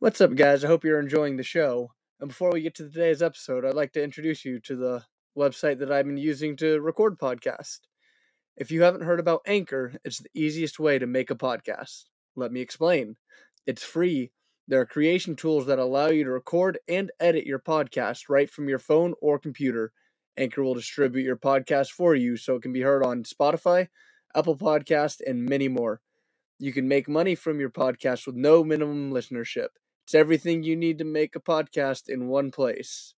What's up, guys? I hope you're enjoying the show. And before we get to today's episode, I'd like to introduce you to the website that I've been using to record podcasts. If you haven't heard about Anchor, it's the easiest way to make a podcast. Let me explain. It's free. There are creation tools that allow you to record and edit your podcast right from your phone or computer. Anchor will distribute your podcast for you so it can be heard on Spotify, Apple Podcast, and many more. You can make money from your podcast with no minimum listenership. It's everything you need to make a podcast in one place.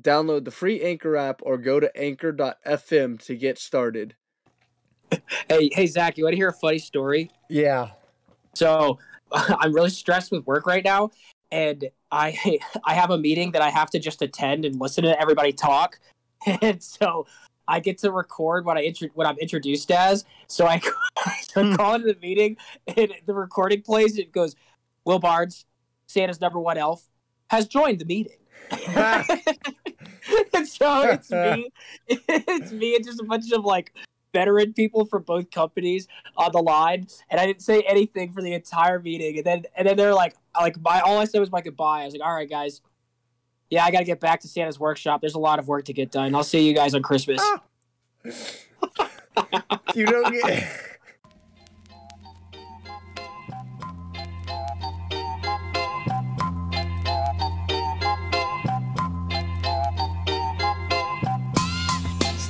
Download the free Anchor app or go to anchor.fm to get started. Hey, hey, Zach, you want to hear a funny story? Yeah. So, I'm really stressed with work right now, and I I have a meeting that I have to just attend and listen to everybody talk, and so I get to record what I intro- what I'm introduced as. So I, so I hmm. call into the meeting, and the recording plays. It goes, Will Barnes, Santa's number one elf, has joined the meeting. and so it's me, it's me, and just a bunch of like veteran people from both companies on the line, and I didn't say anything for the entire meeting. And then and then they're like, like my all I said was my goodbye. I was like, all right, guys. Yeah, I got to get back to Santa's workshop. There's a lot of work to get done. I'll see you guys on Christmas. Ah. you don't get.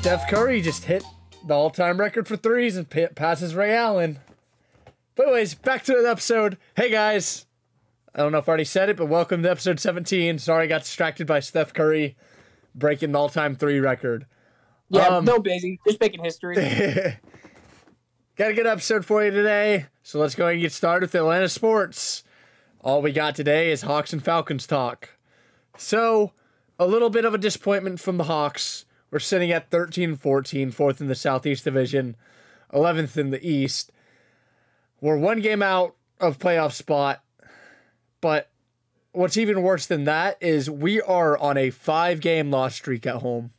Steph Curry just hit the all-time record for threes and pa- passes Ray Allen. But anyways, back to the episode. Hey guys, I don't know if I already said it, but welcome to episode 17. Sorry, I got distracted by Steph Curry breaking the all-time three record. Yeah, Um, no busy, just making history. got a good episode for you today. So let's go ahead and get started with Atlanta sports. All we got today is Hawks and Falcons talk. So, a little bit of a disappointment from the Hawks. We're sitting at 13 14, fourth in the Southeast Division, 11th in the East. We're one game out of playoff spot. But what's even worse than that is we are on a five game loss streak at home.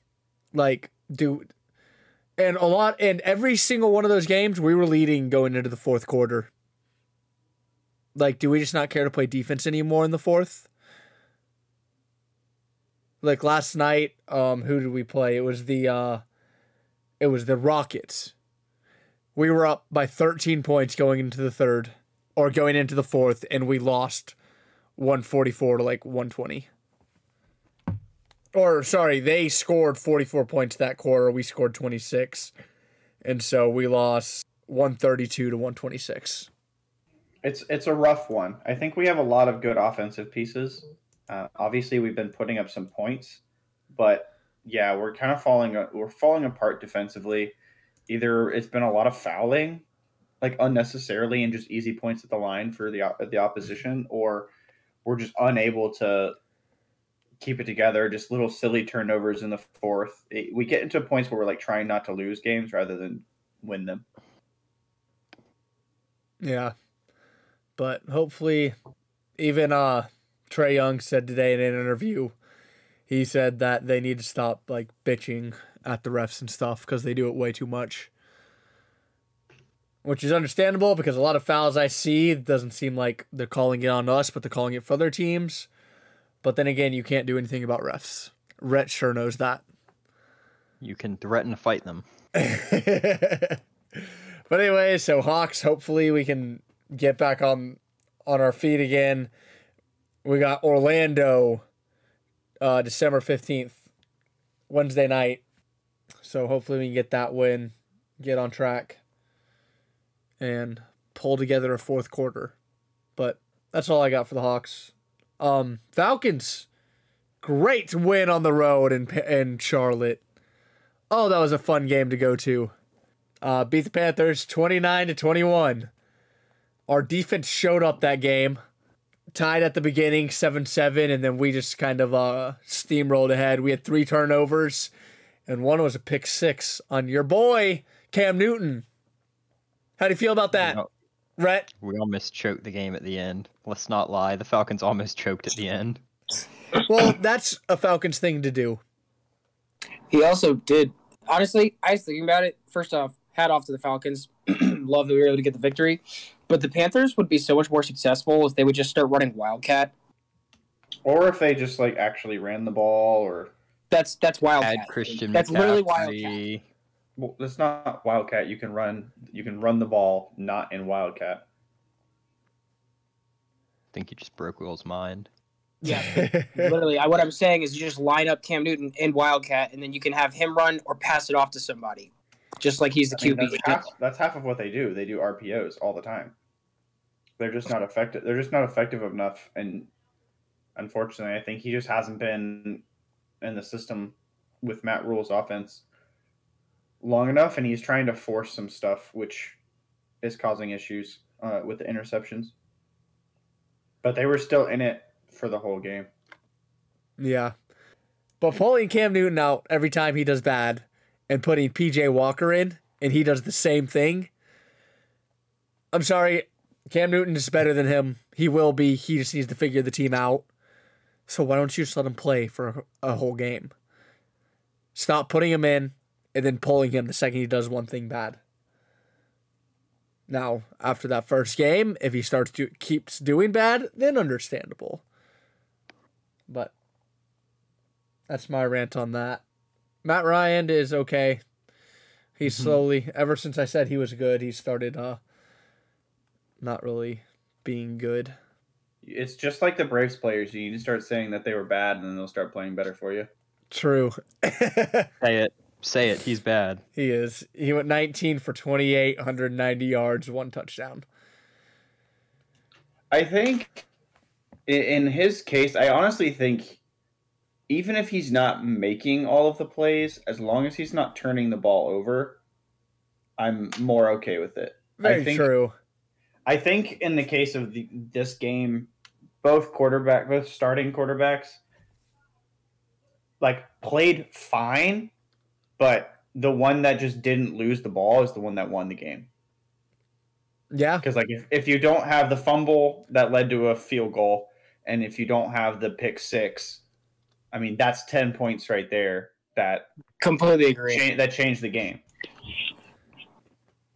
Like, dude, and a lot, and every single one of those games, we were leading going into the fourth quarter. Like, do we just not care to play defense anymore in the fourth? Like last night, um, who did we play? It was the, uh, it was the Rockets. We were up by 13 points going into the third, or going into the fourth, and we lost 144 to like 120 or sorry, they scored 44 points that quarter. We scored 26. And so we lost 132 to 126. It's it's a rough one. I think we have a lot of good offensive pieces. Uh, obviously, we've been putting up some points, but yeah, we're kind of falling we're falling apart defensively. Either it's been a lot of fouling, like unnecessarily, and just easy points at the line for the the opposition, or we're just unable to keep it together. Just little silly turnovers in the fourth. It, we get into points where we're like trying not to lose games rather than win them. Yeah. But hopefully, even uh, Trae Young said today in an interview, he said that they need to stop like bitching at the refs and stuff because they do it way too much. Which is understandable because a lot of fouls I see it doesn't seem like they're calling it on us, but they're calling it for other teams. But then again, you can't do anything about refs. Rhett sure knows that. You can threaten to fight them. but anyway, so Hawks, hopefully we can get back on on our feet again. We got Orlando uh December 15th, Wednesday night. So hopefully we can get that win, get on track and pull together a fourth quarter. But that's all I got for the Hawks. Um Falcons great win on the road in in Charlotte. Oh, that was a fun game to go to. Uh, beat the Panthers 29 to 21. Our defense showed up that game. Tied at the beginning 7-7 and then we just kind of uh steamrolled ahead. We had three turnovers and one was a pick 6 on your boy Cam Newton. How do you feel about that? We, Rhett? we almost choked the game at the end. Let's not lie. The Falcons almost choked at the end. Well, that's a Falcons thing to do. He also did. Honestly, I was thinking about it. First off, hat off to the Falcons. Love that we were able to get the victory. But the Panthers would be so much more successful if they would just start running Wildcat. Or if they just like actually ran the ball, or That's that's Wildcat. Add Christian. That's literally Wildcat. well, it's not Wildcat. You can run. You can run the ball, not in Wildcat. I think you just broke Will's mind. Yeah, literally. I, what I'm saying is, you just line up Cam Newton in Wildcat, and then you can have him run or pass it off to somebody, just like he's the I mean, QB. that's, half, that's half of what they do. They do RPOs all the time. They're just not effective. They're just not effective enough, and unfortunately, I think he just hasn't been in the system with Matt Rhule's offense long enough, and he's trying to force some stuff, which is causing issues uh, with the interceptions. But they were still in it for the whole game. Yeah. But pulling Cam Newton out every time he does bad and putting PJ Walker in and he does the same thing. I'm sorry, Cam Newton is better than him. He will be. He just needs to figure the team out. So why don't you just let him play for a, whole game? Stop putting him in and then pulling him the second he does one thing bad. Now, after that first game, if he starts to keeps doing bad, then understandable. But that's my rant on that. Matt Ryan is okay. He's Mhm. slowly ever since I said he was good, he started uh not really being good. It's just like the Braves players. You need to start saying that they were bad, and then they'll start playing better for you. True. Say it. Say it. He's bad. he is. He went 19 for 28, 190 yards, one touchdown. I think in his case, I honestly think even if he's not making all of the plays, as long as he's not turning the ball over, I'm more okay with it. Very I think true. I think in the case of the, this game, both quarterback, both starting quarterbacks, like played fine, but the one that just didn't lose the ball is the one that won the game. Yeah. Because like if, if you don't have the fumble that led to a field goal, and if you don't have the pick six, I mean that's ten points right there that Completely agree. cha- that changed the game.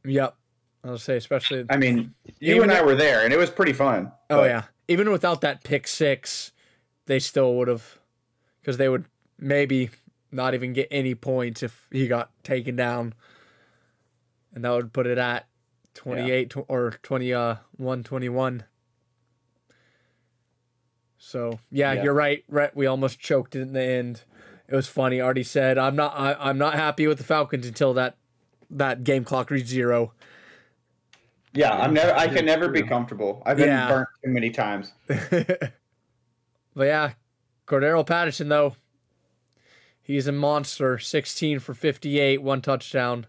Yep. I'll say especially I mean, you and I were there, and it was pretty fun. Oh but- yeah. Even without that pick six, they still would have because they would maybe not even get any points if he got taken down. And that would put it at 28 tw- or 21 uh, 21. So, yeah, Yeah. you're right. Rhett, we almost choked it in the end. It was funny. Artie said, "I'm not I, I'm not happy with the Falcons until that that game clock reached zero. Yeah, I'm never. I can never be comfortable. I've been Yeah. burnt too many times. but yeah, Cordarrelle Patterson though, he's a monster. Sixteen for fifty-eight, one touchdown.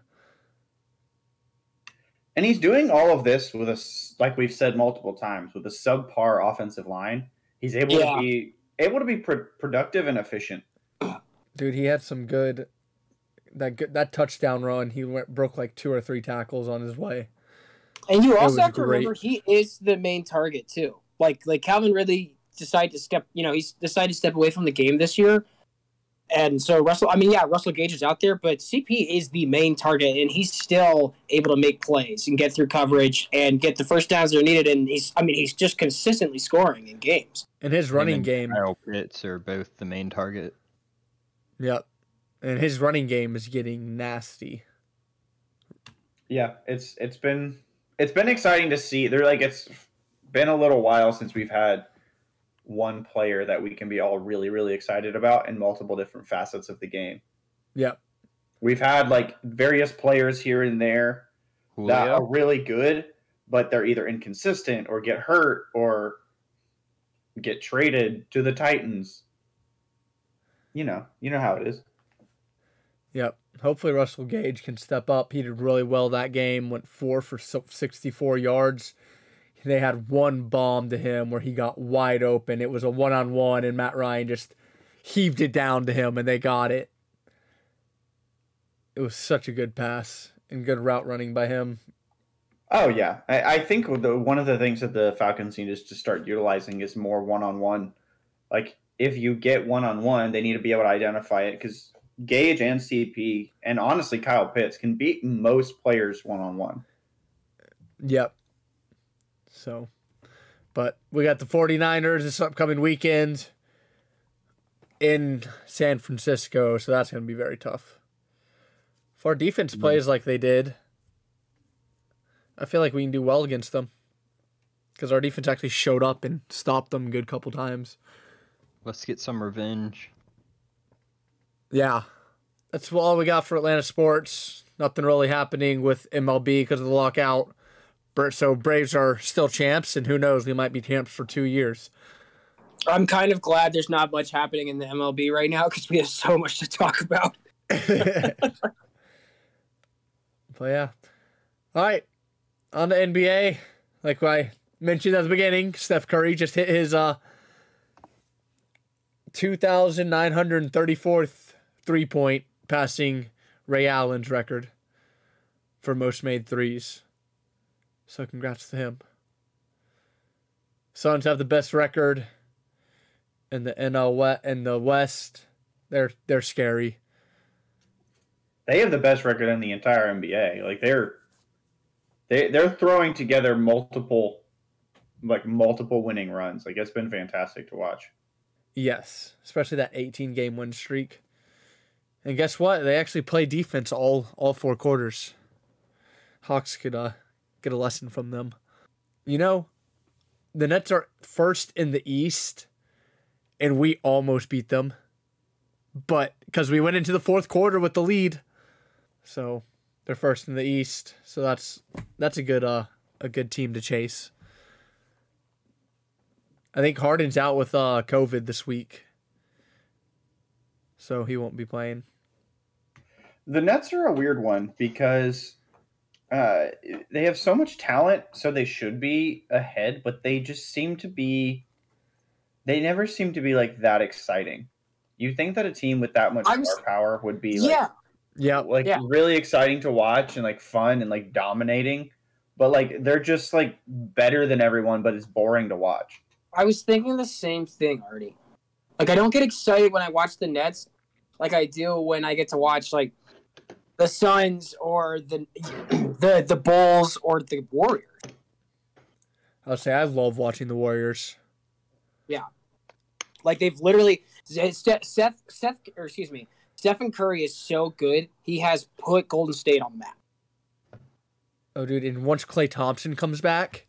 And he's doing all of this with a like we've said multiple times, with a subpar offensive line. He's able Yeah. to be able to be pr- productive and efficient. Dude, he had some good. That good, that touchdown run, he went broke like two or three tackles on his way. And you also have to great. remember he is the main target too. Like like Calvin Ridley decided to step, you know, he's decided to step away from the game this year. And so Russell, I mean, yeah, Russell Gage is out there, but CP is the main target, and he's still able to make plays and get through coverage and get the first downs that are needed. And he's, I mean, he's just consistently scoring in games. And his running and game, Kyle Pitts are both the main target. yep. And his running game is getting nasty. Yeah, it's it's been it's been exciting to see. They're like it's been a little while since we've had one player that we can be all really really excited about in multiple different facets of the game. Yep. We've had like various players here and there that are really good, but they're either inconsistent or get hurt or get traded to the Titans. You know, you know how it is. Yep. Hopefully Russell Gage can step up. He did really well that game. Went four for so- 64 yards. They had one bomb to him where he got wide open. It was a one on one, and Matt Ryan just heaved it down to him, and they got it. It was such a good pass and good route running by him. Oh yeah, I, I think the, one of the things that the Falcons need is to start utilizing is more one-on-one. Like if you get one-on-one, they need to be able to identify it because Gage and CP and honestly Kyle Pitts can beat most players one-on-one. Yep. So, but we got the 49ers this upcoming weekend in San Francisco, so that's going to be very tough. If our defense mm-hmm. plays like they did, I feel like we can do well against them because our defense actually showed up and stopped them a good couple times. Let's get some revenge. Yeah, that's all we got for Atlanta sports. Nothing really happening with MLB because of the lockout. Bra- So Braves are still champs, and who knows, we might be champs for two years. I'm kind of glad there's not much happening in the MLB right now because we have so much to talk about. but yeah. All right. On the NBA, like I mentioned at the beginning, Steph Curry just hit his uh 2,934th three point, passing Ray Allen's record for most made threes. So congrats to him. Suns have the best record in the NL in the West. They're they're scary. They have the best record in the entire NBA. Like they're they they're throwing together multiple like multiple winning runs. Like it's been fantastic to watch. Yes, especially that 18 game win streak. And guess what? They actually play defense all all four quarters. Hawks could uh, get a lesson from them. You know, the Nets are first in the East, and we almost beat them. But because we went into the fourth quarter with the lead, so they're first in the East. So that's that's a good uh a good team to chase. I think Harden's out with uh COVID this week. So he won't be playing. The Nets are a weird one because uh, they have so much talent, so they should be ahead, but they just seem to be. They never seem to be like that exciting. You think that a team with that much I'm star power would be like, yeah, Yeah. like Yeah. really exciting to watch and like fun and like dominating, but like they're just like better than everyone, but it's boring to watch. I was thinking the same thing, Artie. Like I don't get excited when I watch the Nets, like I do when I get to watch like the Suns or the the the Bulls or the Warriors. I'll say I love watching the Warriors. Yeah, like they've literally Seth Seth, Seth or excuse me, Stephen Curry is so good. He has put Golden State on the map. Oh, dude! And once Klay Thompson comes back,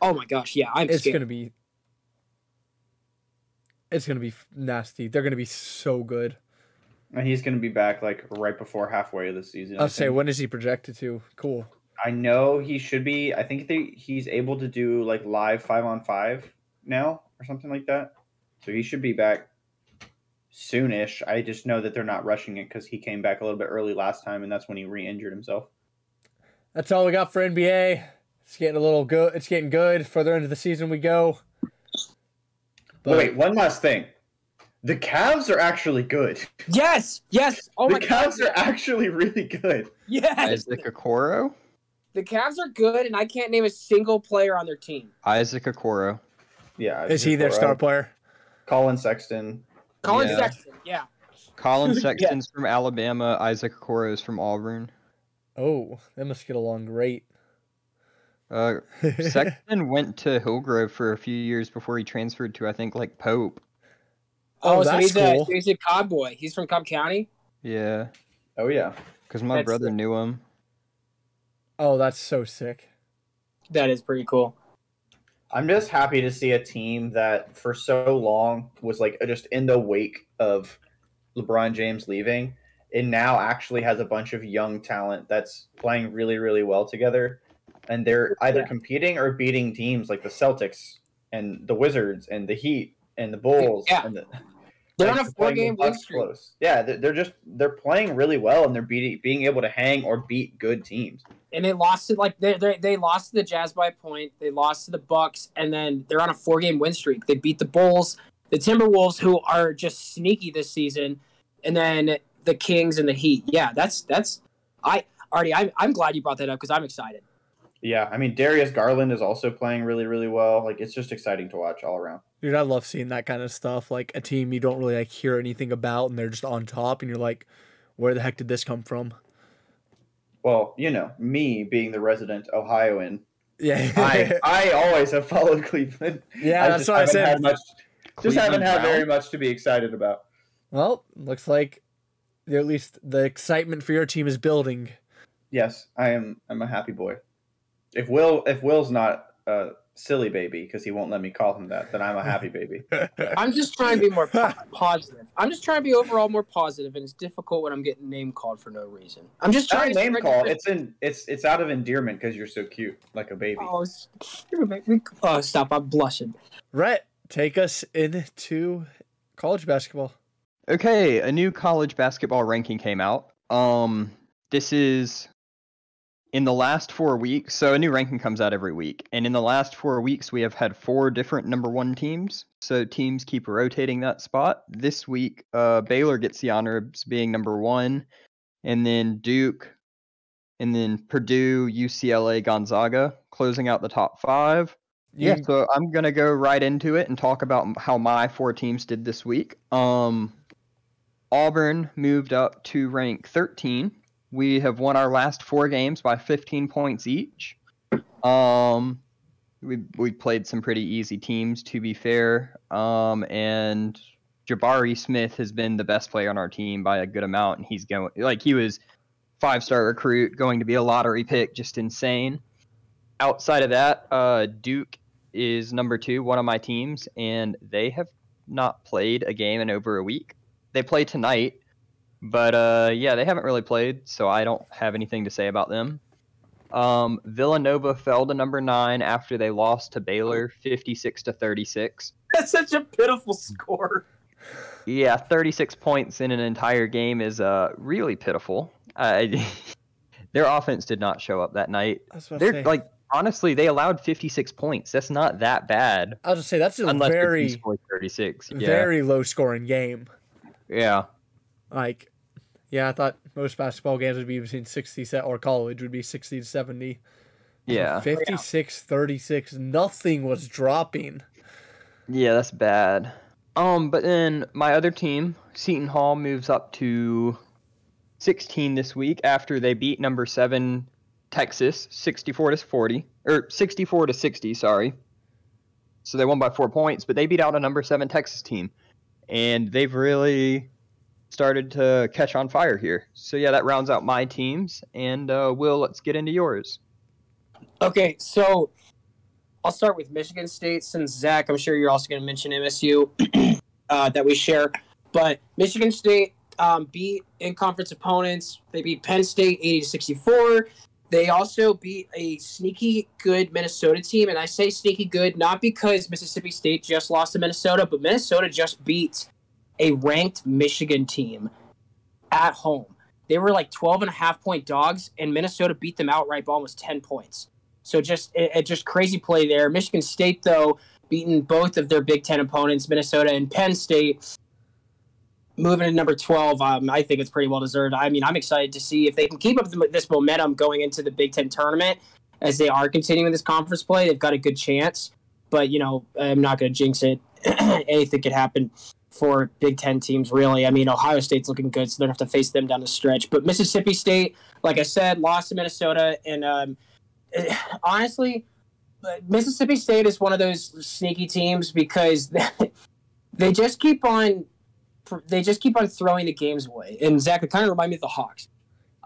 Oh my gosh, yeah, I'm it's scared. gonna be. It's gonna be nasty. They're gonna be so good. And he's going to be back like right before halfway of the season. I'll say when is he projected to? Cool. I know he should be. I think they, he's able to do like live five on five now or something like that. So he should be back soonish. I just know that they're not rushing it because he came back a little bit early last time, and that's when he re-injured himself. That's all we got for NBA. It's getting a little good. It's getting good. Further into the season we go. But Wait, one last thing. The Cavs are actually good. Yes, yes. Oh the my god. Cavs are actually really good. Yes. Isaac Okoro? The Cavs are good, and I can't name a single player on their team. Isaac Okoro. Yeah. is he their Okoro, star player? Collin Sexton. Collin Yeah. Sexton, yeah. Collin Yeah. Sexton's from Alabama. Isaac Okoro is from Auburn. Oh, they must get along great. Uh, Sexton went to Hillgrove for a few years before he transferred to, I think, like Pope. Oh, so that's he's a cool. he's a Cobb boy. He's from Cobb County. Yeah, Oh yeah. because my That's brother sick. knew him. Oh, that's so sick. That is pretty cool. I'm just happy to see a team that for so long was like just in the wake of LeBron James leaving and now actually has a bunch of young talent that's playing really really well together and they're either Yeah. competing or beating teams like the Celtics and the Wizards and the Heat and the Bulls Yeah. and the, They're like, on a four game win streak. close. Yeah, they're, they're just they're playing really well and they're beating being able to hang or beat good teams. And they lost it like they they they lost to the Jazz by a point. They lost to the Bucks, and then they're on a four game win streak. They beat the Bulls, the Timberwolves, who are just sneaky this season, and then the Kings and the Heat. Yeah, that's that's I Artie. I'm I'm glad you brought that up because I'm excited. Yeah, I mean Darius Garland is also playing really really well. Like it's just exciting to watch all around. Dude, I love seeing that kind of stuff. Like a team you don't really like hear anything about, and they're just on top, and you're like, where the heck did this come from? Well, you know, me being the resident Ohioan, Yeah, I I always have followed Cleveland. yeah. I that's what I said. much. Just haven't had very much to be excited about. Well, looks like at least the excitement for your team is building. Yes, I am. I'm a happy boy. If Will, if Will's not a silly baby because he won't let me call him that, then I'm a happy baby. I'm just trying to be more po- positive. I'm just trying to be overall more positive, and it's difficult when I'm getting name called for no reason. I'm just trying to name spread call. the- It's in. It's it's out of endearment because you're so cute, like a baby. Oh, s- you're gonna make me- oh, stop! I'm blushing. Rhett, take us into college basketball. Okay, a new college basketball ranking came out. Um, this is in the last four weeks. So a new ranking comes out every week, and in the last four weeks, we have had four different number one teams. So teams keep rotating that spot. This week, uh, Baylor gets the honor of being number one, and then Duke, and then Purdue, UCLA, Gonzaga, closing out the top five. Yeah, so I'm gonna go right into it and talk about how my four teams did this week. Um, Auburn moved up to rank 13. We have won our last four games by 15 points each. Um, we we played some pretty easy teams, to be fair. Um, and Jabari Smith has been the best player on our team by a good amount, and he's going like he was five star recruit, going to be a lottery pick, just insane. Outside of that, uh, Duke is number two, one of my teams, and they have not played a game in over a week. They play tonight, but uh, yeah, they haven't really played, so I don't have anything to say about them. Um, Villanova fell to number nine after they lost to Baylor, fifty-six to thirty-six. That's such a pitiful score. Yeah, 36 points in an entire game is uh really pitiful. I, their offense did not show up that night. I was about to They're say, like honestly, they allowed 56 points. That's not that bad I'll just say that's a unless very, 36. Yeah. very low scoring game. yeah. Like, yeah, I thought most basketball games would be between 60 se- or college would be 60 to 70. Yeah. 56 36. Nothing was dropping. Yeah, that's bad. Um, but then my other team, Seton Hall, moves up to 16 this week after they beat number seven Texas 64 to 40 or 64 to 60. Sorry. So they won by four points, but they beat out a number seven Texas team, and they've really started to catch on fire here. So yeah, that rounds out my teams. And uh, Will, let's get into yours. Okay, so I'll start with Michigan State since Zach, I'm sure you're also going to mention MSU uh, that we share. But Michigan State um, beat in conference opponents. They beat Penn State 80 to 64. They also beat a sneaky good Minnesota team. And I say sneaky good not because Mississippi State just lost to Minnesota, but Minnesota just beat a ranked Michigan team at home. They were like 12 and a half point dogs, and Minnesota beat them outright by almost 10 points. So just it, just crazy play there. Michigan State though beating both of their Big Ten opponents, Minnesota and Penn State, moving to number twelve. Um, I think it's pretty well deserved. I mean, I'm excited to see if they can keep up this momentum going into the Big Ten tournament as they are continuing this conference play. They've got a good chance, but you know I'm not going to jinx it. Anything could happen for Big Ten teams, really. I mean, Ohio State's looking good, so they're going to have to face them down the stretch. But Mississippi State, like I said, lost to Minnesota, and um, honestly, Mississippi State is one of those sneaky teams because they just keep on they just keep on throwing the games away. And Zach, it kind of remind me of the Hawks.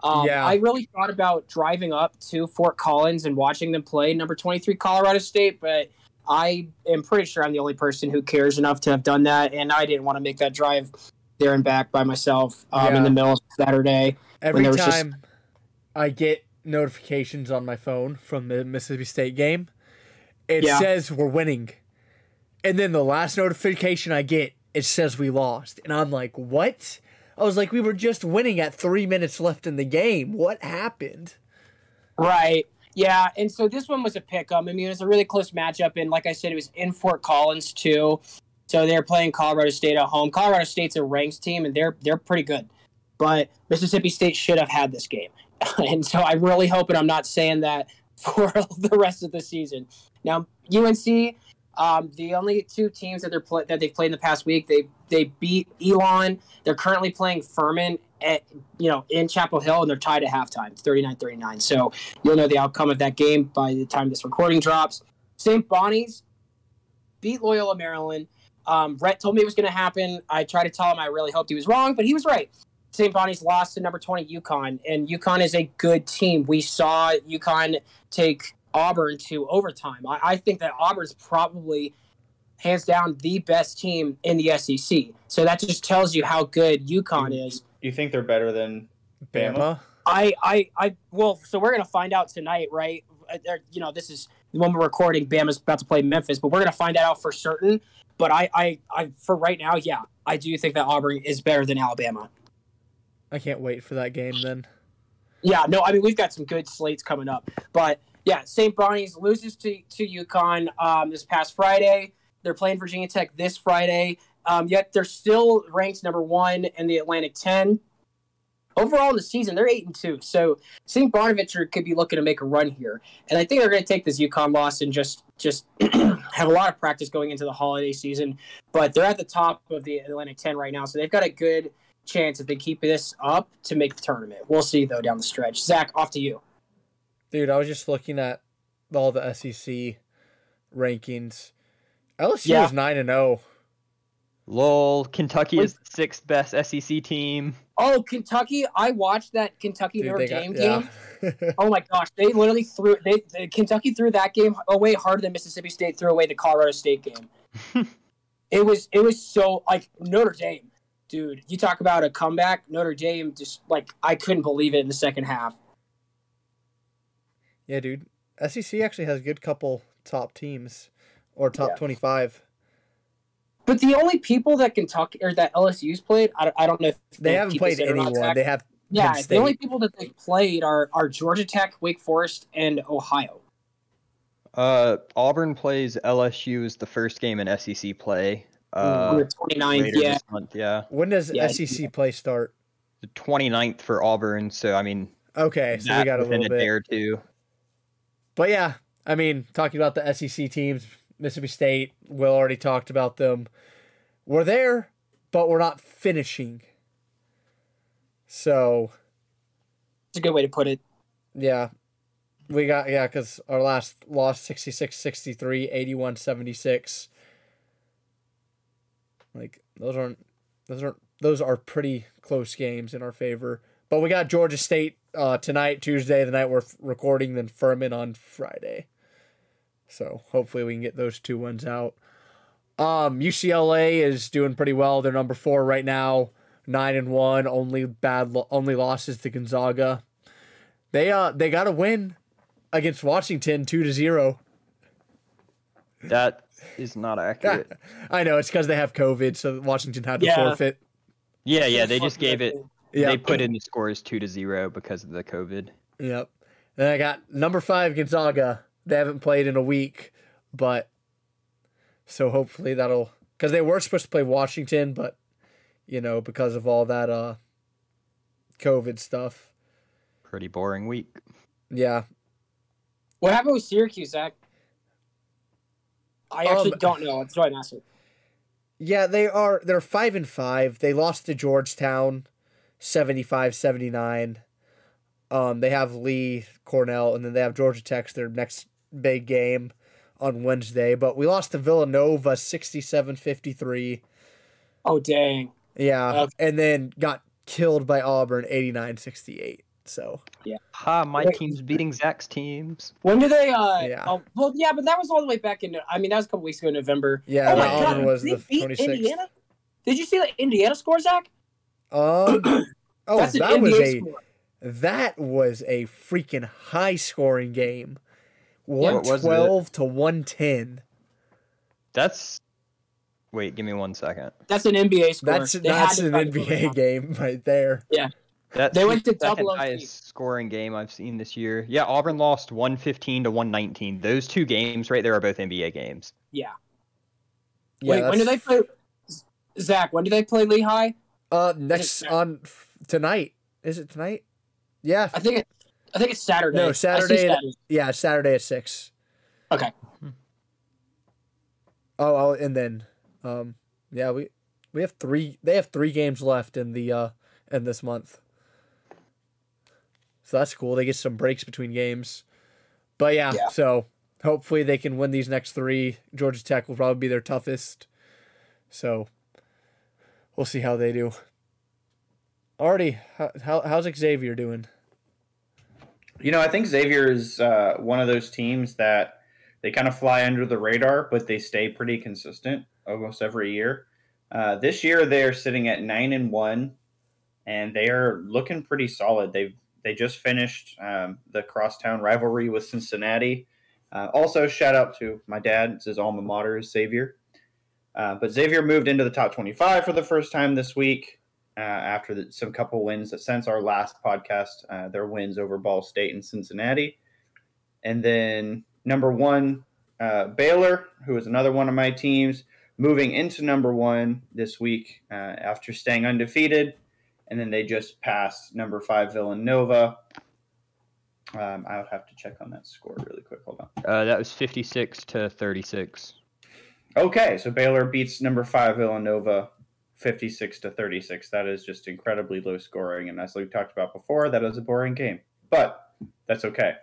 Um, Yeah. I really thought about driving up to Fort Collins and watching them play number 23 Colorado State, but I am pretty sure I'm the only person who cares enough to have done that, and I didn't want to make that drive there and back by myself um, in the middle of Saturday. Every was just- time I get notifications on my phone from the Mississippi State game, it Yeah. says we're winning. And then the last notification I get, it says we lost. And I'm like, what? I was like, we were just winning at three minutes left in the game. What happened? Right. Yeah, and so this one was a pick 'em. I mean, it was a really close matchup, and like I said, it was in Fort Collins too. So they're playing Colorado State at home. Colorado State's a ranked team, and they're they're pretty good. But Mississippi State should have had this game, and so I'm really hope, and I'm not saying that for the rest of the season. Now UNC, Um, the only two teams that they're play- that they've played in the past week, they they beat Elon. They're currently playing Furman at you know in Chapel Hill, and they're tied at halftime, 39-39. So you'll know the outcome of that game by the time this recording drops. St. Bonnie's beat Loyola Maryland. Um, Rhett told me it was going to happen. I tried to tell him I really hoped he was wrong, but he was right. St. Bonnie's lost to number 20 UConn, and UConn is a good team. We saw UConn take Auburn to overtime. I, I think that Auburn's probably hands down the best team in the SEC. So that just tells you how good UConn is. You think they're better than Bama? Bama. I, I, I, well, so we're gonna find out tonight, right? Uh, You know, this is when we're recording. Bama's about to play Memphis, but we're gonna find that out for certain. But I, I, I, for right now, yeah, I do think that Auburn is better than Alabama. I can't wait for that game then. Yeah, no, I mean we've got some good slates coming up, but yeah, St. Bonnie's loses to to UConn um, this past Friday. They're playing Virginia Tech this Friday. Um, yet they're still ranked number one in the Atlantic Ten. Overall in the season, they're eight and two. So St. Bonaventure could be looking to make a run here, and I think they're going to take this UConn loss and just just have a lot of practice going into the holiday season. But they're at the top of the Atlantic Ten right now, so they've got a good chance if they keep this up to make the tournament. We'll see though down the stretch. Zach, off to you. Dude, I was just looking at all the SEC rankings. LSU Yeah. is nine and oh. zero. Lol, Kentucky is the sixth best SEC team. Oh, Kentucky! I watched that Kentucky Dude, Notre they got Dame game. yeah. Oh my gosh, they literally threw they, they Kentucky threw that game away harder than Mississippi State threw away the Colorado State game. it was it was so like Notre Dame, dude. You talk about a comeback. Notre Dame just like I couldn't believe it in the second half. Yeah, dude. SEC actually has a good couple top teams or top Yeah. twenty five. But the only people that Kentucky or that LSU's played, I, don't- I don't know if They haven't played this in or not, anyone. They have Yeah, Penn the only people that they've played are are Georgia Tech, Wake Forest, and Ohio. Uh, Auburn plays LSU as the first game in SEC play. on Uh, the 29th, yeah. month, yeah. when does Yeah, SEC play start? The 29th for Auburn, so I mean, Okay, so we got a within little day bit. or two. But yeah, I mean, talking about the SEC teams, Mississippi State, Will already talked about them. We're there, but we're not finishing. So It's a good way to put it. Yeah. We got, yeah, because our last loss 66 63, 81 76. Like, those aren't, those aren't, those are pretty close games in our favor. But we got Georgia State uh, tonight, Tuesday, the night we're f- recording, then Furman on Friday. So hopefully we can get those two ones out. Um, UCLA is doing pretty well. They're number four right now, nine and one. Only bad, lo- only losses to Gonzaga. They uh they got a win against Washington two to zero. That is not accurate. I know it's because they have COVID, so Washington had to Yeah. forfeit. yeah, yeah, they just gave it. Yeah, They put in the scores two to zero because of the COVID. Yep. Then I got number five Gonzaga. They haven't played in a week, but so hopefully that'll because they were supposed to play Washington, but you know because of all that uh COVID stuff. Pretty boring week. Yeah, What happened with Syracuse, Zach? I actually Um, don't know. That's why I'm asking. yeah, they are. They're five and five. They lost to Georgetown, 75-79. Um, they have Lee Cornell, and then they have Georgia Tech. Their next big game on Wednesday, but we lost to Villanova 67-53. Oh dang. Yeah, Okay. and then got killed by Auburn 89-68. So yeah, Ha, my Wait. team's beating Zach's teams. When do they? Uh, Yeah. Oh, well, yeah, but that was all the way back in. I mean, that was a couple weeks ago in November. yeah, oh the my Auburn God, was they the beat twenty sixth. Indiana. Did you see the Indiana score, Zach? Um, oh, That's an that was NBA a score. that was a freaking high scoring game. One What was it? twelve to one ten. That's. Wait, give me one second. That's an NBA score. That's They that's an try to put it NBA game right there. Yeah. That's They went the to double second OT. highest scoring game I've seen this year. Yeah, Auburn lost 115 to 119. Those two games right there are both NBA games. Yeah. Yeah, Wait, when do they play? Zach, when do they play Lehigh? Uh, next on f- tonight. Is it tonight? Yeah, I think it. I think it's Saturday. No, Saturday at- Saturday. yeah, Saturday at six. Okay. Oh, oh, and then, um, yeah, we we have three. They have three games left in the uh in this month. So that's cool. They get some breaks between games. But yeah, Yeah. so hopefully they can win these next three. Georgia Tech will probably be their toughest. So we'll see how they do. Artie, how, how how's Xavier doing? You know, I think Xavier is uh, one of those teams that they kind of fly under the radar, but they stay pretty consistent almost every year. Uh, this year, they're sitting at nine and one, and they are looking pretty solid. They've they just finished um, the crosstown rivalry with Cincinnati. Uh, also, shout out to my dad. It's his alma mater, is Xavier. Uh, but Xavier moved into the top 25 for the first time this week uh, after the, some couple wins since our last podcast. Uh, their wins over Ball State and Cincinnati, and then number one uh, Baylor, who is another one of my teams, moving into number one this week uh, after staying undefeated, and then they just passed number five Villanova. Um, I would have to check on that score really quick. Hold on. That was 56 to 36. Okay, so Baylor beats number five Villanova 56 to 36. That is just incredibly low scoring. And as we talked about before, that is a boring game, but that's okay.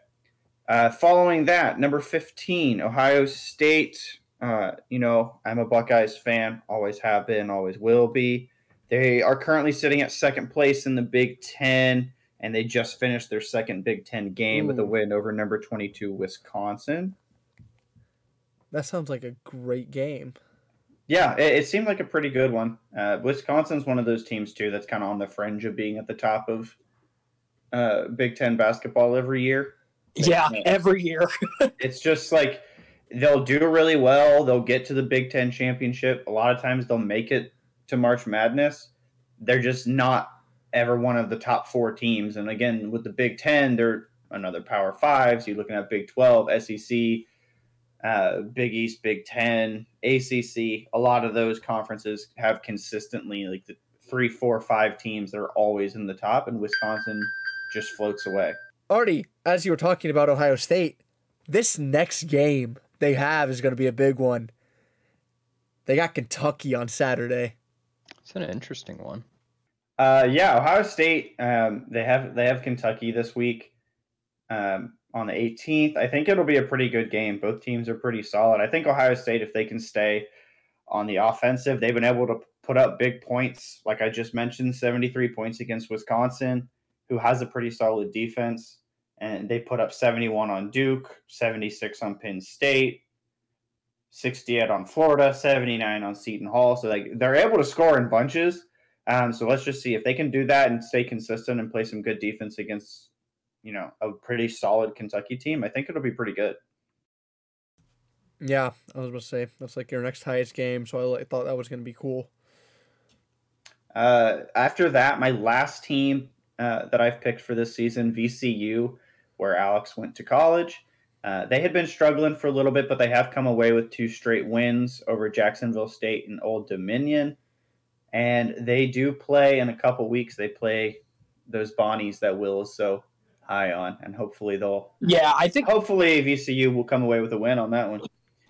Uh, following that, number 15, Ohio State. Uh, you know, I'm a Buckeyes fan, always have been, always will be. They are currently sitting at second place in the Big Ten, and they just finished their second Big Ten game with a win over number 22, Wisconsin. That sounds like a great game. Yeah, it, it seemed like a pretty good one. Uh, Wisconsin's one of those teams too that's kind of on the fringe of being at the top of uh, Big Ten basketball every year. Yeah, Yeah. every year. It's just like they'll do really well. They'll get to the Big Ten championship. A lot of times they'll make it to March Madness. They're just not ever one of the top four teams. And again, with the Big Ten, they're another Power Five. So you're looking at Big Twelve, SEC, uh, Big East, Big Ten, ACC. A lot of those conferences have consistently like the three, four, five teams that are always in the top, and Wisconsin just floats away. Artie, as you were talking about Ohio State, this next game they have is going to be a big one. They got Kentucky on Saturday. It's an interesting one. Uh, yeah, Ohio State. Um, they have they have Kentucky this week um, on the 18th. I think it'll be a pretty good game. Both teams are pretty solid. I think Ohio State, if they can stay on the offensive, they've been able to put up big points. Like I just mentioned, 73 points against Wisconsin, who has a pretty solid defense, and they put up 71 on Duke, 76 on Penn State. 68 on Florida, 79 on Seton Hall. So like they're able to score in bunches. Um, so let's just see if they can do that and stay consistent and play some good defense against, you know, a pretty solid Kentucky team. I think it'll be pretty good. Yeah, I was to say that's like your next highest game, so I thought that was going to be cool. Uh, after that, my last team uh, that I've picked for this season, VCU, where Alex went to college. Uh, they had been struggling for a little bit, but they have come away with two straight wins over Jacksonville State and Old Dominion. And they do play in a couple weeks. They play those Bonnies that Will so high on, and hopefully they'll. yeah, I think Hopefully VCU will come away with a win on that one.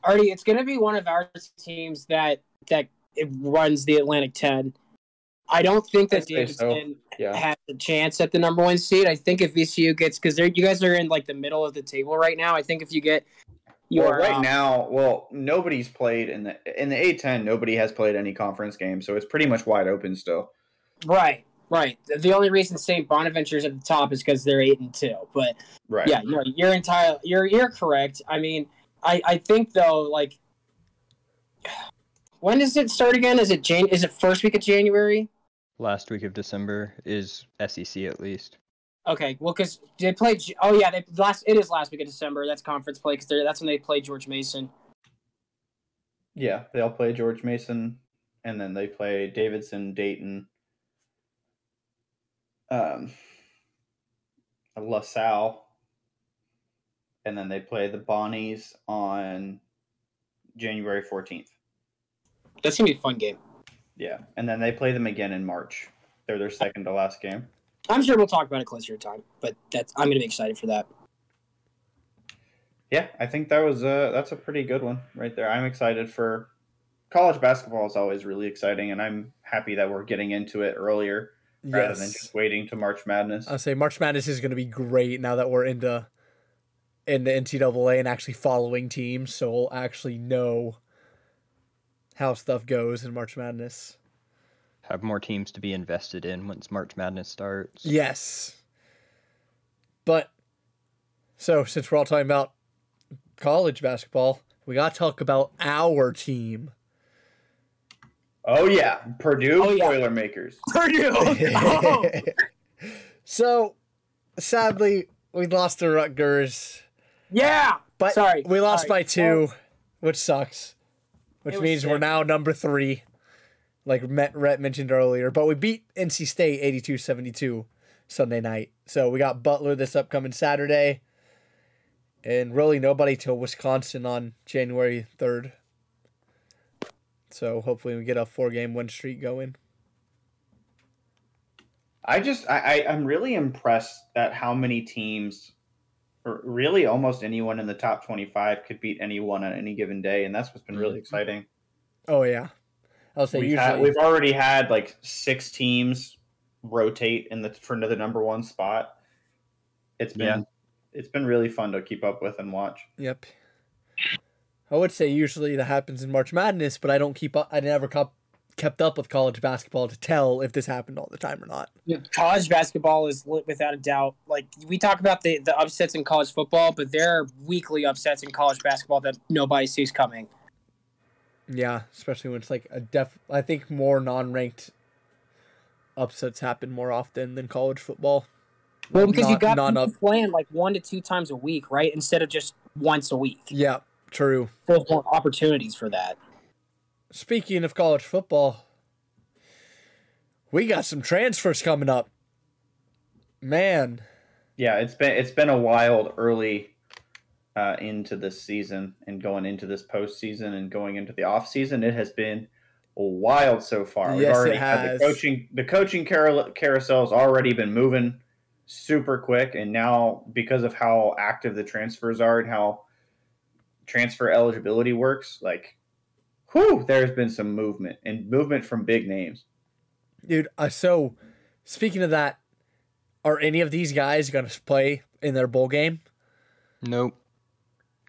Artie, it's going to be one of our teams that that it runs the Atlantic Ten. I don't think that I'd so. Davidson Yeah. has a chance at the number one seed. I think if VCU gets because you guys are in like the middle of the table right now. I think if you get your well, right um, now, well, nobody's played in the in the A10. Nobody has played any conference game, so it's pretty much wide open still. right, right. The- The only reason St. Bonaventure's at the top is because they're eight and two. But Right. yeah, no, you're entire you're you're correct. I mean, I I think though like. When does it start again? Is it Jan? Is it first week of January? Last week of December is SEC at least. Okay, well, because they played. Oh yeah, they last. It is last week of December. That's conference play because that's when they play George Mason. Yeah, they'll play George Mason, and then they play Davidson, Dayton, um, LaSalle, and then they play the Bonnies on January fourteenth. That's gonna be a fun game. Yeah, and then they play them again in March. They're their second to last game. I'm sure we'll talk about it closer to time, but that's I'm gonna be excited for that. Yeah, I think that was a that's a pretty good one right there. I'm excited for college basketball is always really exciting, and I'm happy that we're getting into it earlier rather than just waiting to March Madness. I'll say March Madness is going to be great now that we're into in the NCAA and actually following teams, so we'll actually know how stuff goes in March Madness. Have more teams to be invested in once March Madness starts. Yes. But so since we're all talking about college basketball, we got to talk about our team. Oh yeah, Purdue Oh, yeah. Boilermakers. Purdue. Oh. so sadly, we lost to Rutgers, yeah. but Sorry. we lost Sorry. by two, which sucks. Which It was means we're now number three, like Met- Rhett mentioned earlier. But we beat NC State 82 72 Sunday night. So we got Butler this upcoming Saturday. And really nobody till Wisconsin on January 3rd. So hopefully we get a four game win streak going. I just I, I I'm really impressed at how many teams, or really almost anyone in the top 25 could beat anyone on any given day, and that's what's been really Mhm. exciting. Oh, yeah. I'll say We've, usually. had, we've already had like six teams rotate in the for the number one spot. It's been Yeah. it's been really fun to keep up with and watch. Yep. I would say usually that happens in March Madness, but I don't keep up. I never cop, kept up with college basketball to tell if this happened all the time or not. college basketball is lit without a doubt. Like we talk about the the upsets in college football, but there are weekly upsets in college basketball that nobody sees coming. Yeah, especially when it's like a def. I think more non-ranked upsets happen more often than college football. Well, because you got non people up. playing like one to two times a week, right? Instead of just once a week. Yeah, true. There's more opportunities for that. Speaking of college football, we got some transfers coming up. Man, Yeah, it's been it's been a wild early uh, into this season and going into this postseason and going into the off season. It has been wild so far. We've Yes, it already had has. the coaching the coaching carou- carousel's already been moving super quick, and now because of how active the transfers are and how transfer eligibility works, like, whew, there's been some movement and movement from big names. dude. Uh, so, speaking of that, are any of these guys going to play in their bowl game? Nope.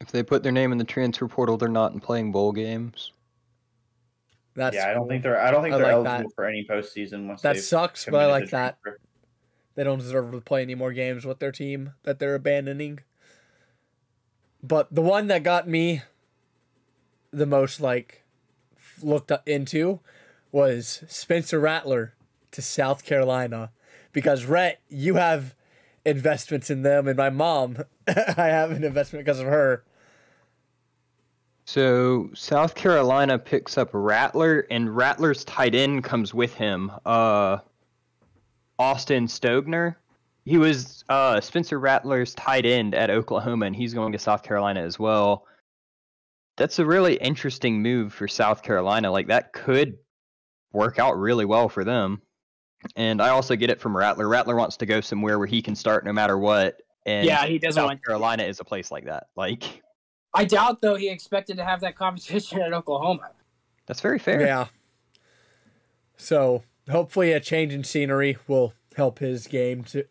If they put their name in the transfer portal, they're not in playing bowl games. That's yeah, I don't cool. think they're I don't think I they're like that. eligible for any postseason once that they've sucks, but I like that. transfer. They don't deserve to play any more games with their team that they're abandoning. But the one that got me the most like looked into was Spencer Rattler to South Carolina because Rhett, you have investments in them, and my mom, I have an investment because of her. So South Carolina picks up Rattler, and Rattler's tight end comes with him. Uh, Austin Stogner. He was uh, Spencer Rattler's tight end at Oklahoma, and he's going to South Carolina as well. That's a really interesting move for South Carolina. Like that could work out really well for them. And I also get it from Rattler. Rattler wants to go somewhere where he can start no matter what. And yeah, he doesn't South want. Carolina is a place like that. Like I doubt though he expected to have that competition at Oklahoma. that's very fair. Yeah. So hopefully a change in scenery will help his game to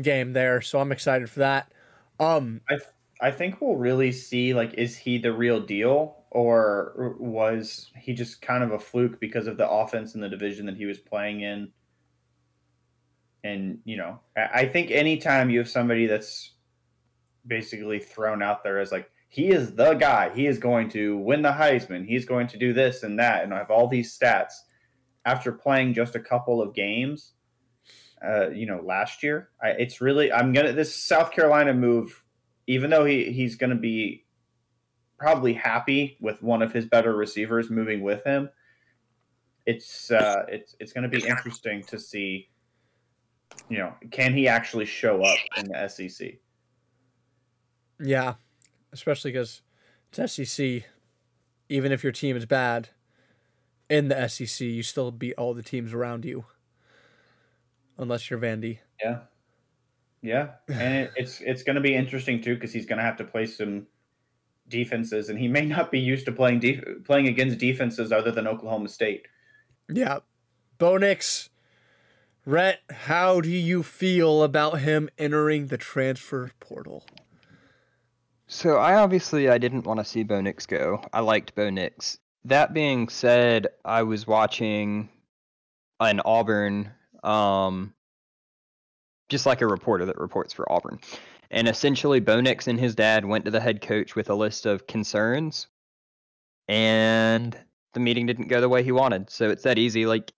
game there. So I'm excited for that. Um, I I think we'll really see like is he the real deal or was he just kind of a fluke because of the offense in the division that he was playing in? And you know, I I think anytime you have somebody that's basically thrown out there as like he is the guy, he is going to win the Heisman, he's going to do this and that, and I have all these stats after playing just a couple of games. Uh, you know, last year, I, it's really I'm gonna this South Carolina move even though he he's to be probably happy with one of his better receivers moving with him, it's uh, it's it's to be interesting to see. You know, can he actually show up in the SEC? yeah, especially because it's SEC. Even if your team is bad in the SEC, you still beat all the teams around you, unless you're Vandy. Yeah, yeah, and it, it's it's going to be interesting too because he's going to have to play some defenses, and he may not be used to playing def- playing against defenses other than Oklahoma State. Yeah. Bo Nix, Rhett, how do you feel about him entering the transfer portal? So I obviously I didn't want to see Bo Nix go. I liked Bo Nix. That being said, I was watching an Auburn, um, just like a reporter that reports for Auburn, and essentially Bo Nix and his dad went to the head coach with a list of concerns, and the meeting didn't go the way he wanted. So it's that easy. Like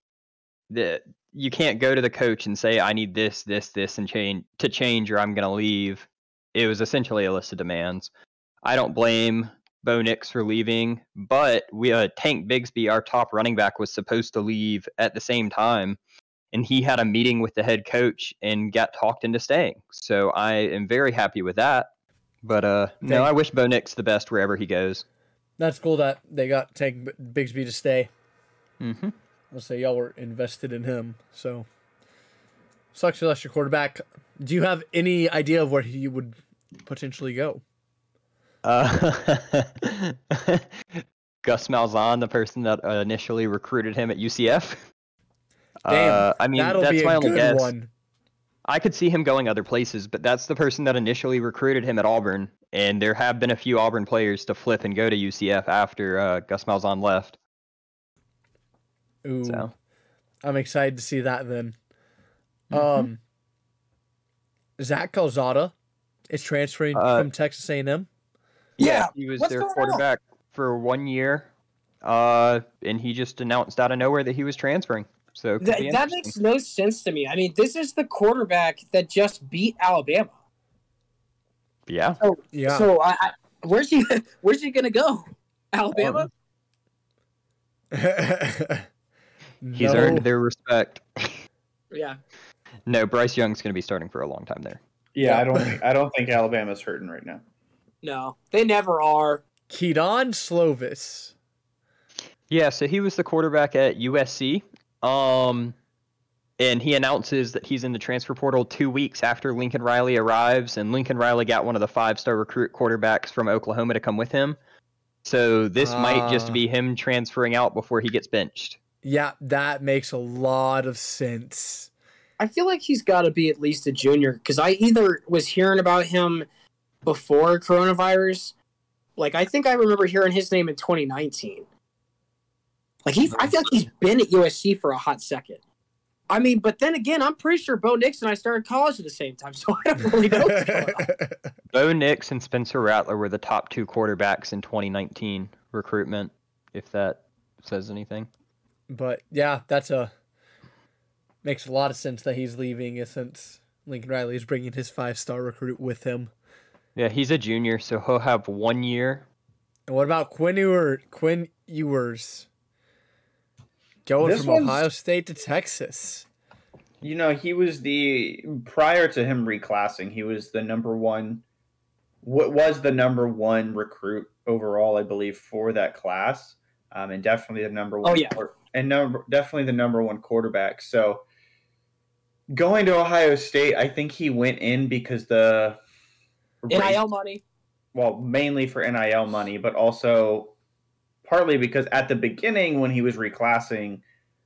the you can't go to the coach and say I need this, this, this, and change to change, or I'm gonna leave it was essentially a list of demands. I don't blame Bo Nix for leaving, but we uh, Tank Bigsby, our top running back, was supposed to leave at the same time, and he had a meeting with the head coach and got talked into staying. So I am very happy with that. But uh, no, I wish Bo Nix the best wherever he goes. That's cool that they got Tank Bigsby to stay. hmm I'll say y'all were invested in him. So sucks you lost your quarterback. Do you have any idea of where he would potentially go? Uh, Gus Malzahn, the person that initially recruited him at UCF. Damn, uh, I mean, That'll that's be my a only good guess. one. I could see him going other places, but that's the person that initially recruited him at Auburn, and there have been a few Auburn players to flip and go to UCF after uh, Gus Malzahn left. Ooh, So I'm excited to see that then. Mhm. Um, Zach Calzada is transferring Uh, from Texas A&M. Yeah, he was what's their going on? quarterback for one year, uh, and he just announced out of nowhere that he was transferring. So That, that makes no sense to me. I mean, this is the quarterback that just beat Alabama. yeah. Yeah. So I, I, where's he? Where's he gonna go? Alabama? Um, He's No. earned their respect. Yeah. No, Bryce Young's going to be starting for a long time there. Yeah, I don't think I don't think Alabama's hurting right now. No, they never are. Kedon Slovis. Yeah, so he was the quarterback at USC. Um, and he announces that he's in the transfer portal two weeks after Lincoln Riley arrives, and Lincoln Riley got one of the five-star recruit quarterbacks from Oklahoma to come with him. So this might just Ah. be him transferring out before he gets benched. Yeah, that makes a lot of sense. I feel like he's got to be at least a junior because I either was hearing about him before coronavirus. Like I think I remember hearing his name in 2019. Like he, I feel like he's been at USC for a hot second. I mean, but then again, I'm pretty sure Bo Nix and I started college at the same time, so I don't really know. What's going on. Bo Nix and Spencer Rattler were the top two quarterbacks in 2019 recruitment, if that says anything. but yeah, that's a makes a lot of sense that he's leaving since Lincoln Riley is bringing his five star recruit with him. Yeah, he's a junior, so he'll have one year. And what about Quinn Ewer, Quinn Ewers? Going This from one's- Ohio State to Texas. You know, he was the prior to him reclassing, he was the number one what was the number one recruit overall, I believe, for that class. Um, and definitely the number one Oh, yeah. and number definitely the number one quarterback. So going to Ohio State, I think he went in because the NIL money. well, mainly for NIL money, but also partly because at the beginning when he was reclassing,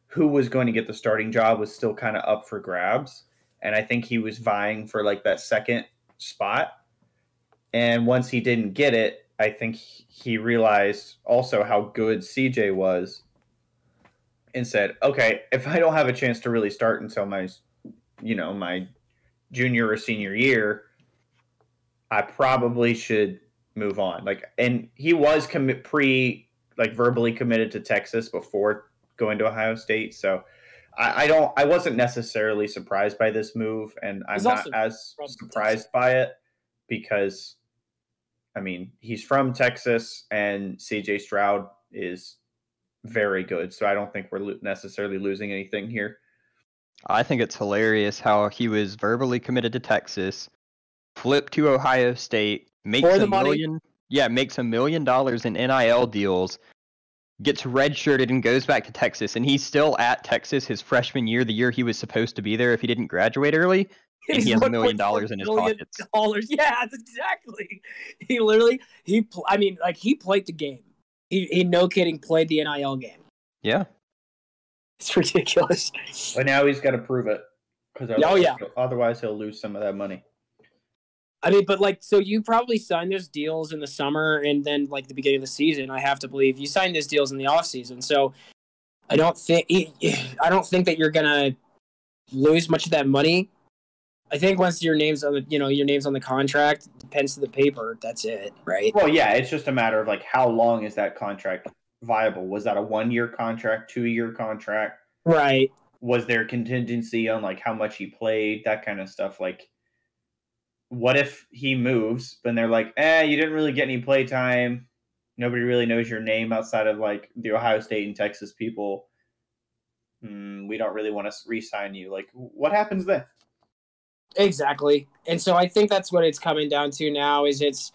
who was going to get the starting job was still kind of up for grabs. And I think he was vying for like that second spot. And once he didn't get it, I think he realized also how good CJ was and said, okay, if I don't have a chance to really start until my, you know, my junior or senior year, I probably should move on. Like, and he was pre like verbally committed to Texas before going to Ohio State. So I, I don't, I wasn't necessarily surprised by this move, and I'm He's not as from surprised by it because, I mean, he's from Texas, and CJ Stroud is very good. So I don't think we're lo- necessarily losing anything here. I think it's hilarious how he was verbally committed to Texas, flipped to Ohio State, makes For the a money. million, yeah, makes a million dollars in NIL deals, gets redshirted and goes back to Texas, and he's still at Texas his freshman year, the year he was supposed to be there if he didn't graduate early. And he has a million dollars in his million pockets. Dollars. Yeah, exactly. He literally he. Pl- I mean, like he played the game. He, he no kidding played the NIL game. Yeah. It's ridiculous. But now he's got to prove it. Because Oh, yeah. otherwise he'll lose some of that money. I mean, but like, so you probably signed those deals in the summer and then like the beginning of the season. I have to believe you signed those deals in the off season. So I don't think I don't think that you're gonna lose much of that money. I think once your name's on the you know your name's on the contract, depends to the paper. That's it, right? Well, yeah, it's just a matter of like how long is that contract viable? Was that a one year contract, two year contract? Right. Was there contingency on like how much he played, that kind of stuff? Like, what if he moves, but they're like, eh, you didn't really get any play time. Nobody really knows your name outside of like the Ohio State and Texas people. Hmm, we don't really want to re-sign you. Like, what happens then? Exactly. And so I think that's what it's coming down to now is it's,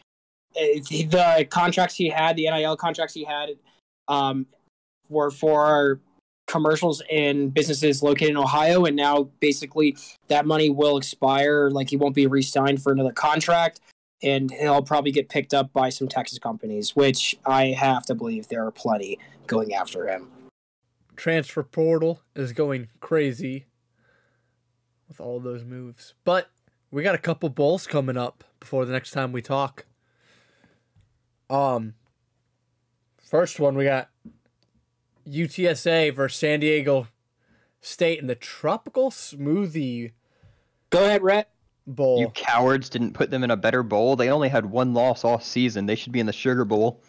it's the contracts he had, the NIL contracts he had um, were for commercials in businesses located in Ohio and now basically that money will expire like he won't be re-signed for another contract and he'll probably get picked up by some Texas companies which I have to believe there are plenty going after him. Transfer portal is going crazy with all those moves. But we got a couple bowls coming up before the next time we talk. Um first one we got UTSA versus San Diego State in the Tropical Smoothie Go ahead, Rhett. Bowl. You cowards didn't put them in a better bowl. They only had one loss all season. They should be in the Sugar Bowl.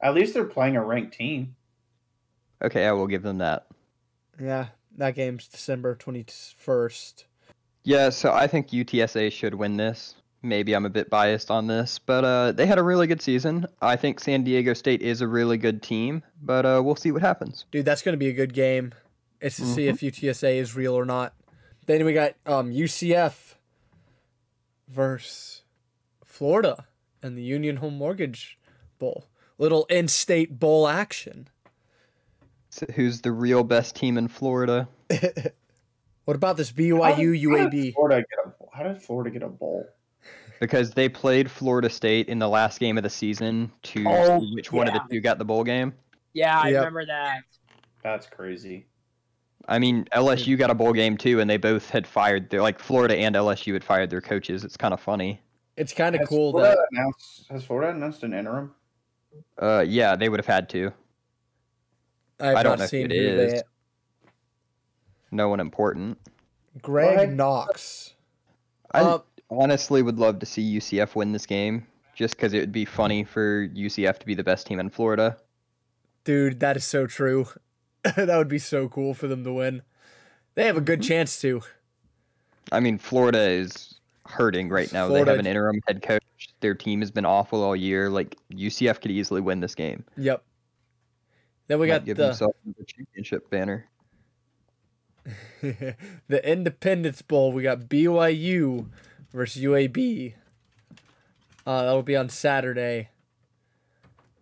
At least they're playing a ranked team. Okay, I will give them that. yeah, that game's December 21st. Yeah, so I think UTSA should win this. Maybe I'm a bit biased on this, but uh, they had a really good season. I think San Diego State is a really good team, but uh, we'll see what happens. Dude, that's going to be a good game. It's to see if UTSA is real or not. Then we got um, UCF versus Florida and the Union Home Mortgage Bowl. Little in-state bowl action. So who's the real best team in Florida? What about this How BYU did- how did Florida get a, how did Florida get a bowl? Because they played Florida State in the last game of the season to Oh, see which one of the two got the bowl game. Yeah, I Yep. remember that. That's crazy. I mean, LSU got a bowl game too, and they both had fired their like Florida and LSU had fired their coaches. It's kind of funny. It's kind of cool Florida that announced, has Florida announced an interim? Uh, yeah, they would have had to. I've I don't not know if seen it who is. they. No one important. Greg Knox. I Uh, honestly would love to see UCF win this game, just because it would be funny for UCF to be the best team in Florida. dude, that is so true. that would be so cool for them to win. They have a good Mm-hmm. chance to. I mean, Florida is hurting right now. Florida- They have an interim head coach. Their team has been awful all year. Like UCF could easily win this game. Yep. Then we Might got give the themselves the championship banner. the Independence Bowl. We got BYU versus UAB. Uh, that will be on Saturday.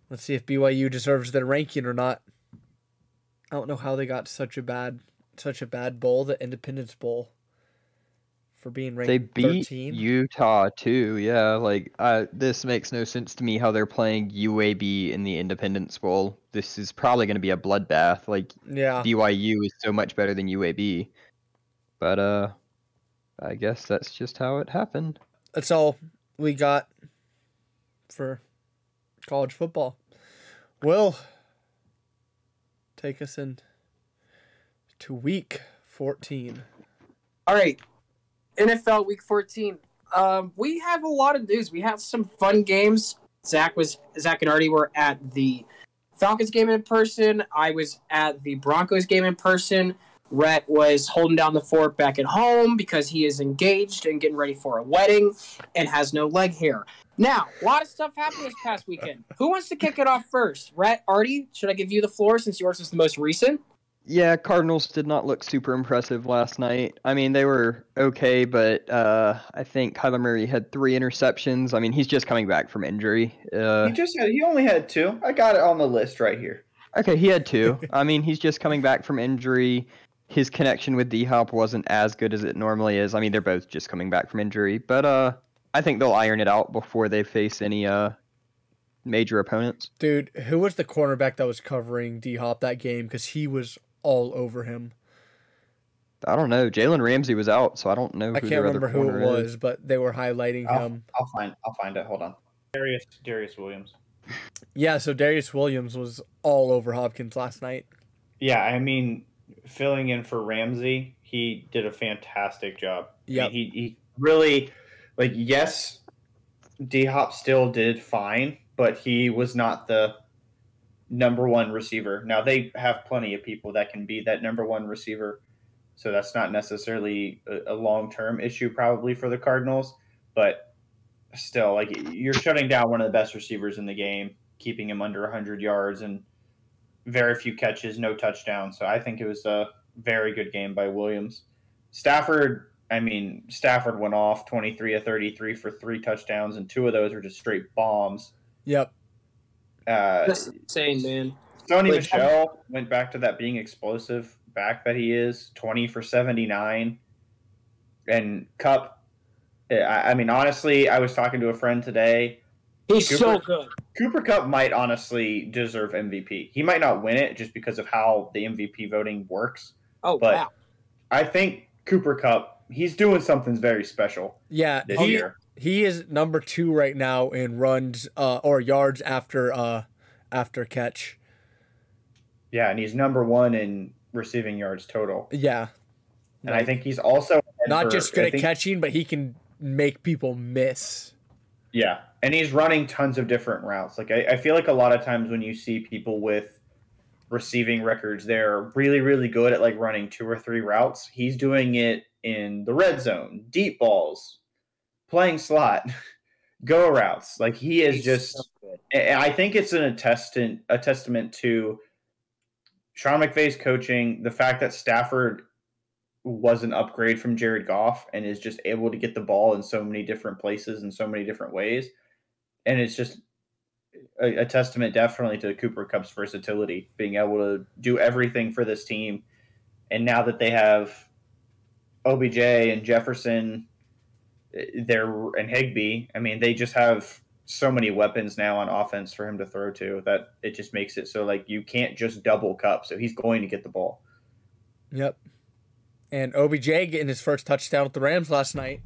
Let's see if BYU deserves their ranking or not. I don't know how they got such a bad, such a bad bowl, the Independence Bowl, for being ranked They beat 13. Utah too. Yeah, like uh, this makes no sense to me how they're playing UAB in the Independence Bowl. This is probably going to be a bloodbath. Like yeah, BYU is so much better than UAB. But uh I guess that's just how it happened. that's all we got for college football. Will take us in to week 14. All right, NFL Week 14. Um, we have a lot of news. We have some fun games. Zach was Zach and Artie were at the Falcons game in person. I was at the Broncos game in person. Rhett was holding down the fort back at home because he is engaged and getting ready for a wedding and has no leg hair. Now, a lot of stuff happened this past weekend. Who wants to kick it off first? Rhett, Artie, should I give you the floor since yours is the most recent? Yeah, Cardinals did not look super impressive last night. I mean, they were okay, but uh, I think Kyler Murray had three interceptions. I mean, he's just coming back from injury. Uh, he just had he only had two. I got it on the list right here. okay, he had two. I mean, he's just coming back from injury. His connection with D Hop wasn't as good as it normally is. I mean, they're both just coming back from injury, but uh, I think they'll iron it out before they face any uh major opponents. Dude, who was the cornerback that was covering D Hop that game? Because he was all over him. I don't know. Jalen Ramsey was out, so I don't know. I can't remember who it corner is. was, but they were highlighting I'll, him. I'll find I'll find it. Hold on. Darius Darius Williams. Yeah, so Darius Williams was all over Hopkins last night. Yeah, I mean, filling in for Ramsey, he did a fantastic job. I mean, he he really like yes, D Hop still did fine, but he was not the number one receiver. Now they have plenty of people that can be that number one receiver, so that's not necessarily a, a long term issue probably for the Cardinals, but still, like you're shutting down one of the best receivers in the game, keeping him under 100 yards and very few catches, no touchdowns. So I think it was a very good game by Williams. Stafford, I mean, Stafford went off 23 of 33 for three touchdowns, and two of those were just straight bombs. Yep. Uh, That's insane, man. Sony Like, Michel went back to that being explosive back that he is, 20 for 79. And Kupp, I, I mean, honestly, I was talking to a friend today. He's Cooper- so good. Cooper Kupp might honestly deserve MVP. He might not win it just because of how the MVP voting works. Oh But- wow. I think Cooper Kupp, he's doing something very special Yeah, this he, year. he is number two right now in runs uh, or yards after uh, after catch. Yeah, and he's number one in receiving yards total. Yeah, And I think he's also not for- just I good at think- catching, but he can make people miss. Yeah, and he's running tons of different routes. Like I, I feel like a lot of times when you see people with receiving records, they're really, really good at like running two or three routes. He's doing it in the red zone, deep balls, playing slot, go routes. Like he is He's just. so I think it's an attestant a testament to Sean McVay's coaching, the fact that Stafford was an upgrade from Jared Goff and is just able to get the ball in so many different places in so many different ways. And it's just a, a testament definitely to Cooper Cup's versatility, being able to do everything for this team. And now that they have OBJ and Jefferson, eh, there and Higbee, I mean, they just have so many weapons now on offense for him to throw to that it just makes it so like you can't just double Kupp. So he's going to get the ball. Yep. And OBJ getting his first touchdown with the Rams last night.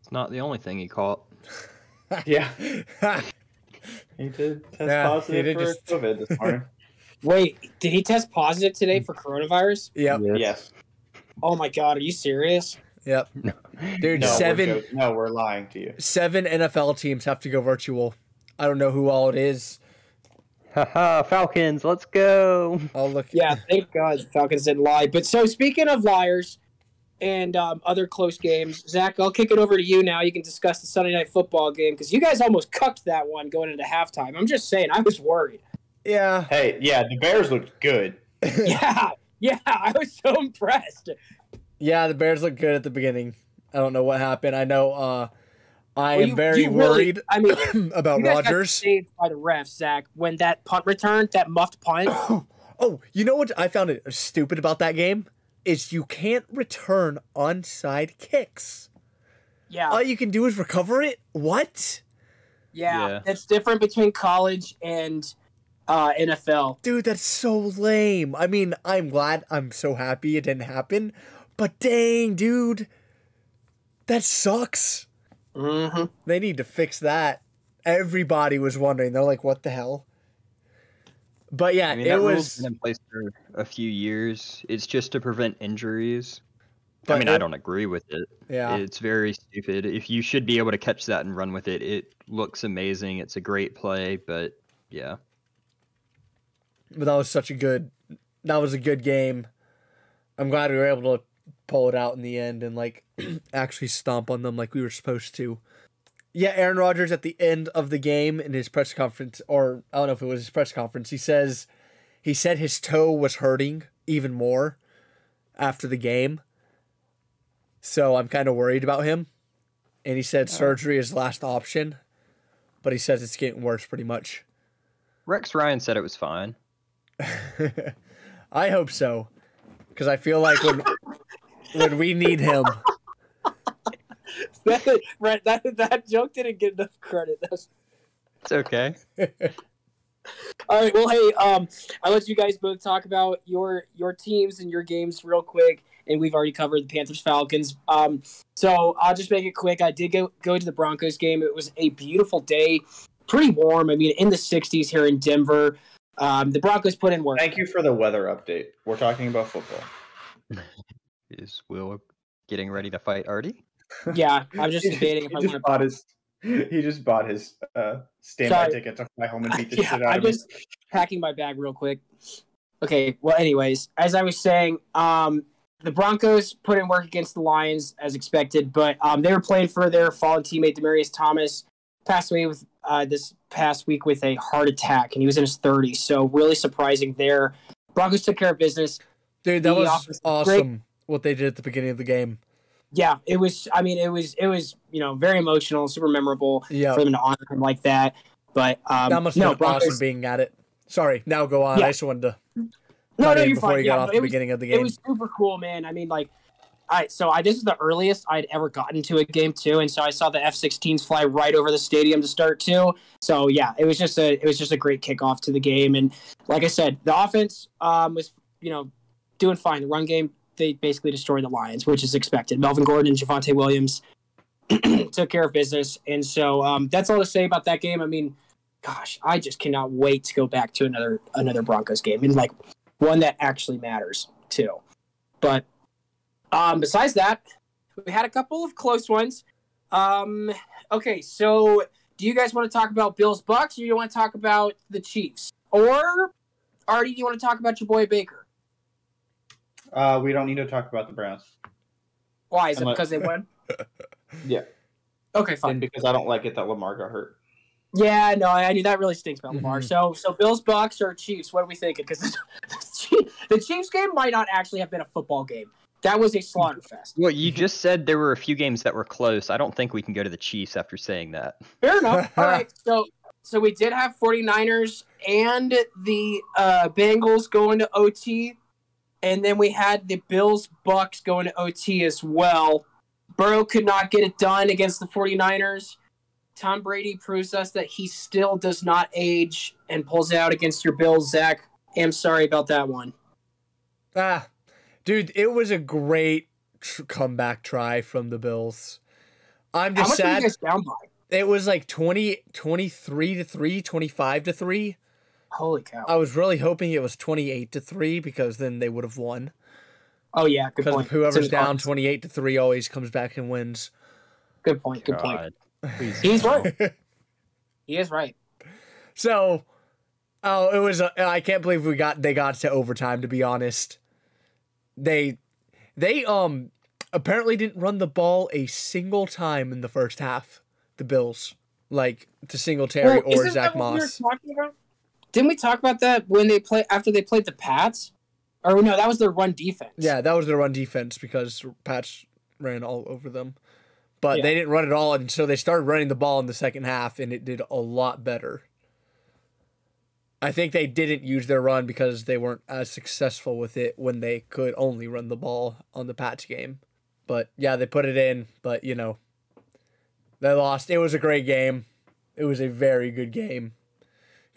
It's not the only thing he caught. Yeah. He did test Yeah, he positive did for just- COVID this morning. Wait, did he test positive today for coronavirus? yep. yes. Oh my god, are you serious? Yep. Dude, No, seven We're no, we're lying to you. seven NFL teams have to go virtual. I don't know who all it is. Haha, Falcons, let's go. I'll look. Yeah, thank God Falcons didn't lie. But so speaking of liars and um, other close games, Zach, I'll kick it over to you now. You can discuss the Sunday night football game because you guys almost cucked that one going into halftime. I'm just saying, I was worried. Yeah. Hey, yeah, the Bears looked good. Yeah, yeah, I was so impressed. Yeah, the Bears looked good at the beginning. I don't know what happened. I know uh I Well, am you- very you really- worried I mean, about you guys got saved by the refs, Zach, when that punt returned, that muffed punt. Oh, you know what I found it stupid about that game? Is you can't return onside kicks. Yeah, All you can do is recover it? What? yeah, Yeah. it's different between college and uh, NFL. Dude, that's so lame. I mean, I'm glad I'm so happy it didn't happen, but dang, dude. That sucks. hmm They need to fix that. Everybody was wondering. They're like, what the hell? But yeah, I mean, it that was. in place for a few years. It's just to prevent injuries. But I mean, it- I don't agree with it. Yeah. It's very stupid. If you should be able to catch that and run with it, it looks amazing. It's a great play, but yeah. but that was such a good that was a good game i'm glad we were able to pull it out in the end and like actually stomp on them like we were supposed to yeah aaron rodgers at the end of the game in his press conference or i don't know if it was his press conference he says he said his toe was hurting even more after the game so i'm kind of worried about him and he said surgery is last option but he says it's getting worse pretty much Rex Ryan said it was fine. I hope so. because I feel like when when we need him, that, right, that that joke didn't get enough credit. That's It's okay. All right. Well, hey, um, I'll let you guys both talk about your your teams and your games real quick. And we've already covered the Panthers Falcons. Um, so I'll just make it quick. I did go go to the Broncos game. It was a beautiful day, pretty warm. I mean, in the 60s here in Denver. Um, the Broncos put in work. Thank you for the weather update. We're talking about football. Is Will getting ready to fight Artie? Yeah, I'm just debating if I just want bought his. He just bought his uh, standby Sorry. ticket to fly home and beat the Yeah, shit out of him. I'm of me. just packing my bag real quick. Okay. Well, anyways, as I was saying, um, the Broncos put in work against the Lions as expected, but um, they were playing for their fallen teammate Demaryius Thomas. Passed away with uh, this past week with a heart attack, and he was in his 30s. So really surprising there. Broncos took care of business. dude, that The was offense is awesome. What they did at the beginning of the game. Yeah, it was. I mean, it was. It was. You know, very emotional, super memorable Yeah, for them to honor him like that. But um, that must no, been Broncos. awesome being at it. Sorry, now go on. Yeah. I just wanted to no, no, you're before fine. you Yeah, got no, off the was- beginning of the game. It was super cool, man. I mean, like, I so I this is the earliest I'd ever gotten to a game too, and so I saw the F-16s fly right over the stadium to start too. So yeah, it was just a it was just a great kickoff to the game, and like I said, the offense um, was you know doing fine. The run game they basically destroyed the Lions, which is expected. Melvin Gordon and Javonte Williams took care of business, and so um, that's all to say about that game. I mean, gosh, I just cannot wait to go back to another another Broncos game, and like one that actually matters too. But um, besides that, we had a couple of close ones. Um, okay, so do you guys want to talk about Bills Bucks, or do you want to talk about the Chiefs, or Artie, do you want to talk about your boy Baker? Uh, we don't need to talk about the Browns. Why is it because they won? Yeah. Okay, fine. And because I don't like it that Lamar got hurt. Yeah, no, I knew that really stinks about Lamar. Mhm. So, so Bills, Bucks, or Chiefs? What are we thinking? Because the Chiefs game might not actually have been a football game. That was a slaughter fest. Well, you just said there were a few games that were close. I don't think we can go to the Chiefs after saying that. Fair enough. All right. So, so we did have 49ers and the uh, Bengals going to OT, and then we had the Bills, Bucks going to OT as well. Burrow could not get it done against the 49ers. Tom Brady proves us that he still does not age and pulls out against your Bills, Zach. I'm sorry about that one. Ah, dude, it was a great tr- comeback try from the Bills. I'm How just much were you sad. guys down by? It was like 20, 23 to 3, 25 to 3. Holy cow. I was really hoping it was 28 to 3 because then they would have won. Oh, yeah. Good Because point. whoever's It's down August. 28 to 3 always comes back and wins. Good point. Good point. Please He's no. right. He is right. So, oh, it was. Uh, I can't believe we got they got to overtime. To be honest, they they um apparently didn't run the ball a single time in the first half. The Bills, like to Singletary Well, or isn't Zach that what we Didn't we talk about that when they play after they played the Pats? Or no, that was their run defense. Yeah, that was their run defense because Pats ran all over them. But Yeah. they didn't run it all, and so they started running the ball in the second half, and it did a lot better. I think they didn't use their run because they weren't as successful with it when they could only run the ball on the Pats game. But yeah, they put it in, but you know, they lost. It was a great game. It was a very good game.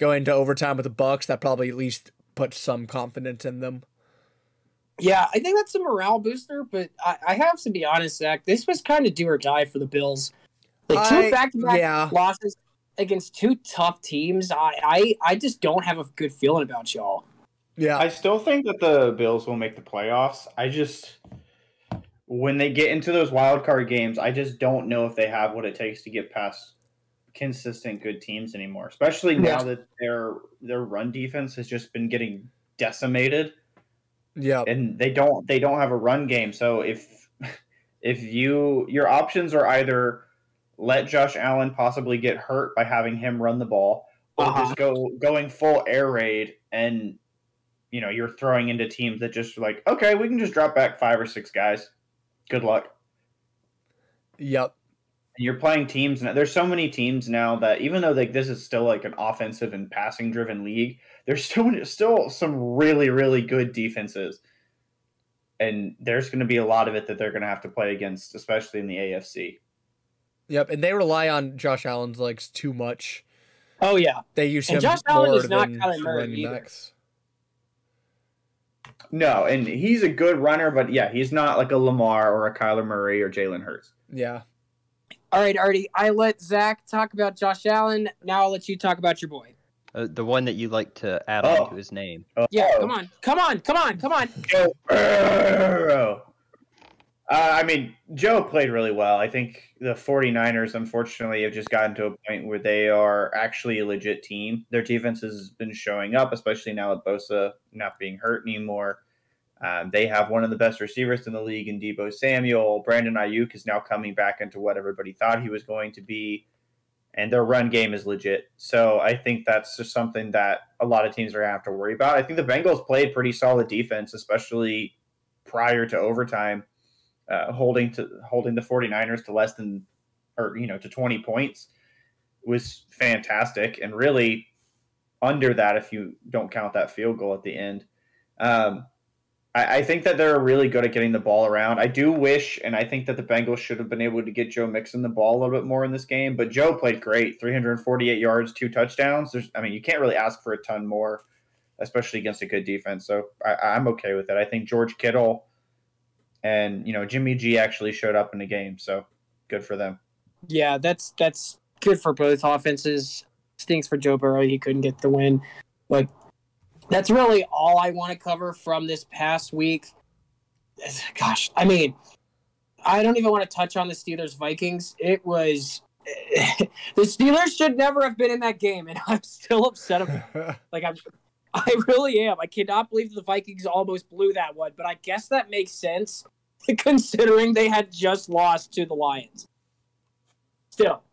Going to overtime with the Bucks, that probably at least put some confidence in them. Yeah, I think that's a morale booster, but I, I have to be honest, Zach. This was kind of do or die for the Bills. Like two I- back to back yeah. losses against two tough teams. I, I I just don't have a good feeling about y'all. Yeah, I still think that the Bills will make the playoffs. I just when they get into those wild card games, I just don't know if they have what it takes to get past consistent good teams anymore. Especially now that their their run defense has just been getting decimated yeah. and they don't they don't have a run game. So if if you your options are either let Josh Allen possibly get hurt by having him run the ball, or Uh-huh. just go going full air raid and you know you're throwing into teams that just like okay we can just drop back five or six guys. Good luck. Yep. And you're playing teams now. There's so many teams now that even though like this is still like an offensive and passing driven league, there's still still some really really good defenses. and there's going to be a lot of it that they're going to have to play against, especially in the AFC. Yep, and they rely on Josh Allen's legs too much. Oh yeah, They use And him Josh Allen more is not than Kyler Murray running either. backs. No, and he's a good runner, but yeah, he's not like a Lamar or a Kyler Murray or Jalen Hurts. Yeah. All right, Artie. I let Zach talk about Josh Allen. Now I'll let you talk about your boy. Uh, the one that you like to add Oh. on to his name. Yeah, Oh. come on, come on, come on, come on. Joe Burrow. Uh, I mean, Joe played really well. I think the 49ers, unfortunately, have just gotten to a point where they are actually a legit team. Their defense has been showing up, especially now with Bosa not being hurt anymore. Um, they have one of the best receivers in the league in Deebo Samuel. Brandon Aiyuk is now coming back into what everybody thought he was going to be. And their run game is legit. So I think that's just something that a lot of teams are going to have to worry about. I think the Bengals played pretty solid defense, especially prior to overtime, uh, holding to holding the 49ers to less than or you know to 20 points was fantastic and really under that if you don't count that field goal at the end. Um, I, I think that they're really good at getting the ball around. I do wish, and I think that the Bengals should have been able to get Joe Mixon the ball a little bit more in this game. But Joe played great, 348 yards, two touchdowns. There's, I mean, you can't really ask for a ton more, especially against a good defense. So I, I'm okay with it. I think George Kittle and you know Jimmy G actually showed up in the game, so good for them. Yeah, that's that's good for both offenses. Stinks for Joe Burrow; he couldn't get the win. But that's really all I want to cover from this past week. Gosh, I mean, I don't even want to touch on the Steelers Vikings. It was the Steelers should never have been in that game, and I'm still upset about. It. Like I'm, I really am. I cannot believe the Vikings almost blew that one, but I guess that makes sense considering they had just lost to the Lions. Still,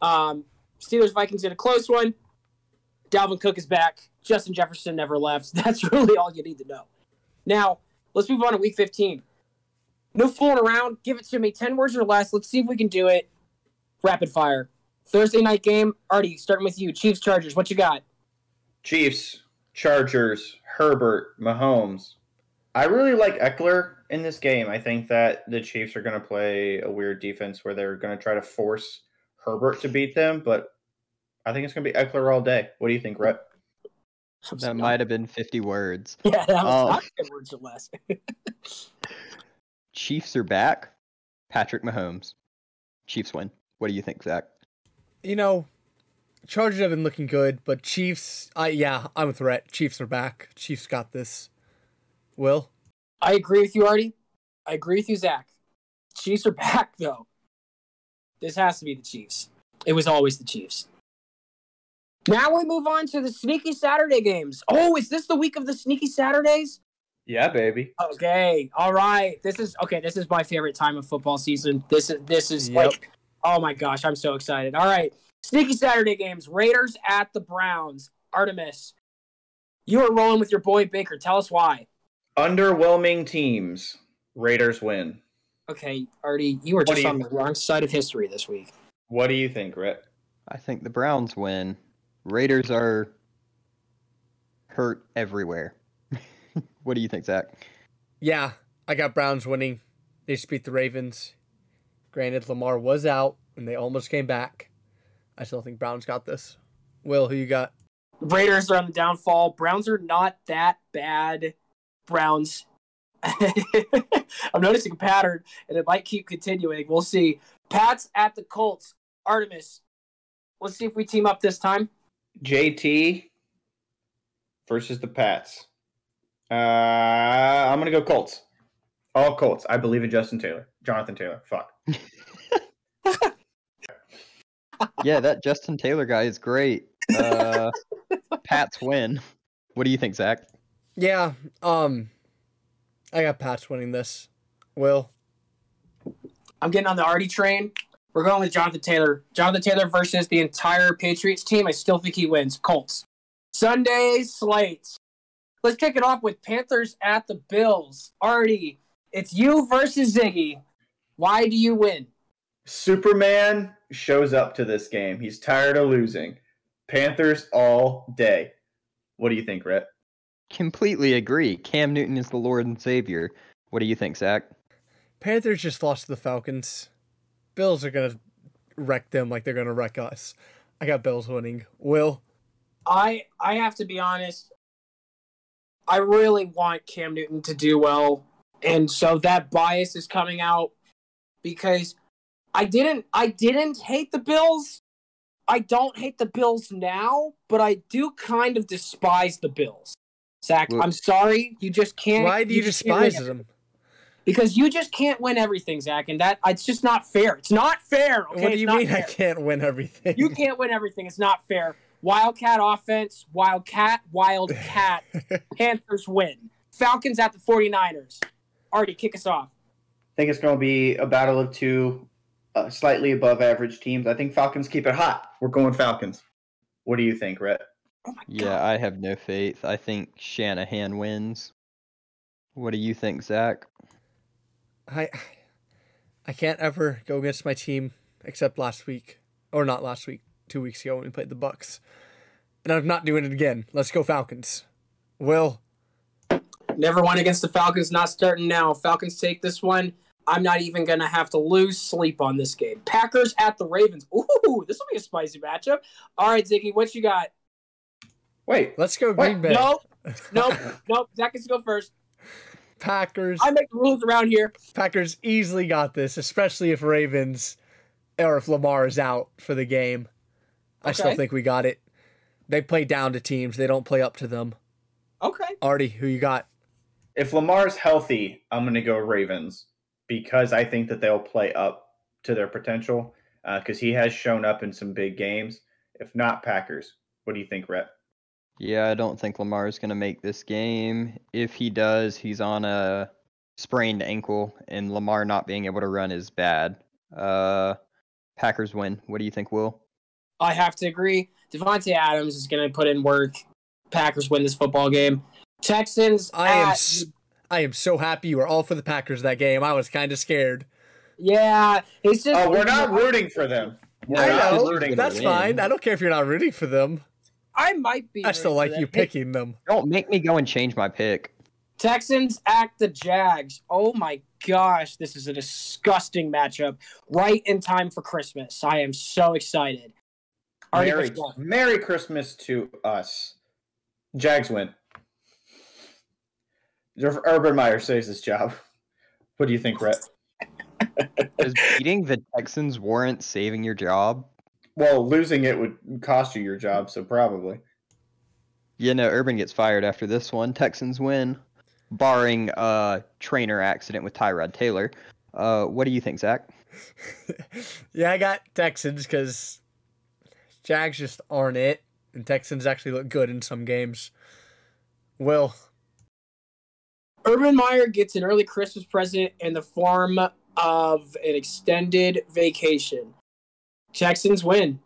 um, Steelers Vikings in a close one. Dalvin Cook is back. Justin Jefferson never left. That's really all you need to know. Now, let's move on to week 15. No fooling around. Give it to me. 10 words or less. Let's see if we can do it. Rapid fire. Thursday night game. Artie, starting with you. Chiefs Chargers. What you got? Chiefs, Chargers, Herbert, Mahomes. I really like Ekeler in this game. I think that the Chiefs are going to play a weird defense where they're going to try to force Herbert to beat them, but I think it's going to be Ekeler all day. What do you think, Rhett? That might have been 50 words. Yeah, that was um, not 10 words or less. Chiefs are back. Patrick Mahomes. Chiefs win. What do you think, Zach? you know, Chargers have been looking good, but Chiefs, I yeah, I'm a threat. Chiefs are back. Chiefs got this. Will? I agree with you, Artie. I agree with you, Zach. Chiefs are back, though. This has to be the Chiefs. It was always the Chiefs. Now we move on to the sneaky Saturday games. Oh, is this the week of the sneaky Saturdays? Yeah, baby. Okay, all right. This is okay. This is my favorite time of football season. This is this is Yep. like, oh my gosh, I'm so excited. All right, sneaky Saturday games. Raiders at the Browns. Artemis, you are rolling with your boy Baker. Tell us why. Underwhelming teams. Raiders win. Okay, Artie, you are just you on the wrong side of history this week. What do you think, Rhett? I think the Browns win. Raiders are hurt everywhere. what do you think, Zach? Yeah, I got Browns winning. They just beat the Ravens. Granted, Lamar was out and they almost came back. I still think Browns got this. Will, who you got? Raiders are on the downfall. Browns are not that bad. Browns. I'm noticing a pattern, and it might keep continuing. We'll see. Pats at the Colts. Artemis. Let's see if we team up this time. JT versus the Pats. Uh, I'm gonna go Colts. All Colts. I believe in Justin Taylor. Jonathan Taylor. Fuck. yeah, that Justin Taylor guy is great. Uh, Pats win. What do you think, Zach? Yeah, um, I got Pats winning this. Will? I'm getting on the Artie train. We're going with Jonathan Taylor. Jonathan Taylor versus the entire Patriots team. I still think he wins. Colts. Sunday slate. Let's kick it off with Panthers at the Bills. Artie, it's you versus Ziggy. Why do you win? Superman shows up to this game. He's tired of losing. Panthers all day. What do you think, Rhett? Completely agree. Cam Newton is the Lord and Savior. What do you think, Zach? Panthers just lost to the Falcons. Bills are gonna wreck them like they're gonna wreck us. I got Bills winning. Will I I have to be honest. I really want Cam Newton to do well, and so that bias is coming out because I didn't I didn't hate the Bills. I don't hate the Bills now, but I do kind of despise the Bills. Zach, Well- I'm sorry, you just can't. why do you just despise them? Because you just can't win everything, Zach, and that it's just not fair. It's not fair. Okay? what do you not mean I can't win everything? You can't win everything. It's not fair. Wildcat offense, Wildcat, Wildcat. Panthers win. Falcons at the 49ers. Artie, kick us off. I think it's going to be a battle of two uh, slightly above average teams. I think Falcons keep it hot. We're going Falcons. What do you think, Rhett? Oh Yeah. I have no faith. I think Shanahan wins. What do you think, Zach? I I can't ever go against my team except last week, or not last week, two weeks ago when we played the Bucks, and I'm not doing it again. Let's go Falcons. Will Never won against the Falcons, not starting now. Falcons take this one. I'm not even going to have to lose sleep on this game. Packers at the Ravens. Ooh, this will be a spicy matchup. All right, Ziggy, what you got? Wait, let's go What? Green Bay. Nope. Nope. nope. Zach gets to go first. Packers. I make the rules around here. Packers easily got this, especially if Ravens or if Lamar is out for the game. I still think we got it. They play down to teams. They don't play up to them. Okay. Artie, who you got? if Lamar's healthy, I'm going to go Ravens because I think that they'll play up to their potential uh, because he has shown up in some big games. If not, Packers. What do you think, Rhett? Yeah, I don't think Lamar is going to make this game. If he does, he's on a sprained ankle, and Lamar not being able to run is bad. Uh, Packers win. What do you think, Will? I have to agree. Davante Adams is going to put in work. Packers win this football game. Texans. I am at- s- I am so happy you were all for the Packers that game. I was kind of scared. Yeah, it's just. Oh, we're not rooting for them. We're I know. That's fine. I don't care if you're not rooting for them. I might be. I still like you them. picking them. Don't make me go and change my pick. Texans at the Jags. Oh my gosh, this is a disgusting matchup. Right in time for Christmas. I am so excited. Already Merry. Merry Christmas to us. Jags win. Urban Meyer saves his job. What do you think, Rhett? Does beating the Texans warrant saving your job? Well, losing it would cost you your job, so probably. Yeah, no, Urban gets fired after this one. Texans win, barring a trainer accident with Tyrod Taylor. Uh, what do you think, Zach? yeah, I got Texans because Jags just aren't it, and Texans actually look good in some games. Will Urban Meyer gets an early Christmas present in the form of an extended vacation. Texans win.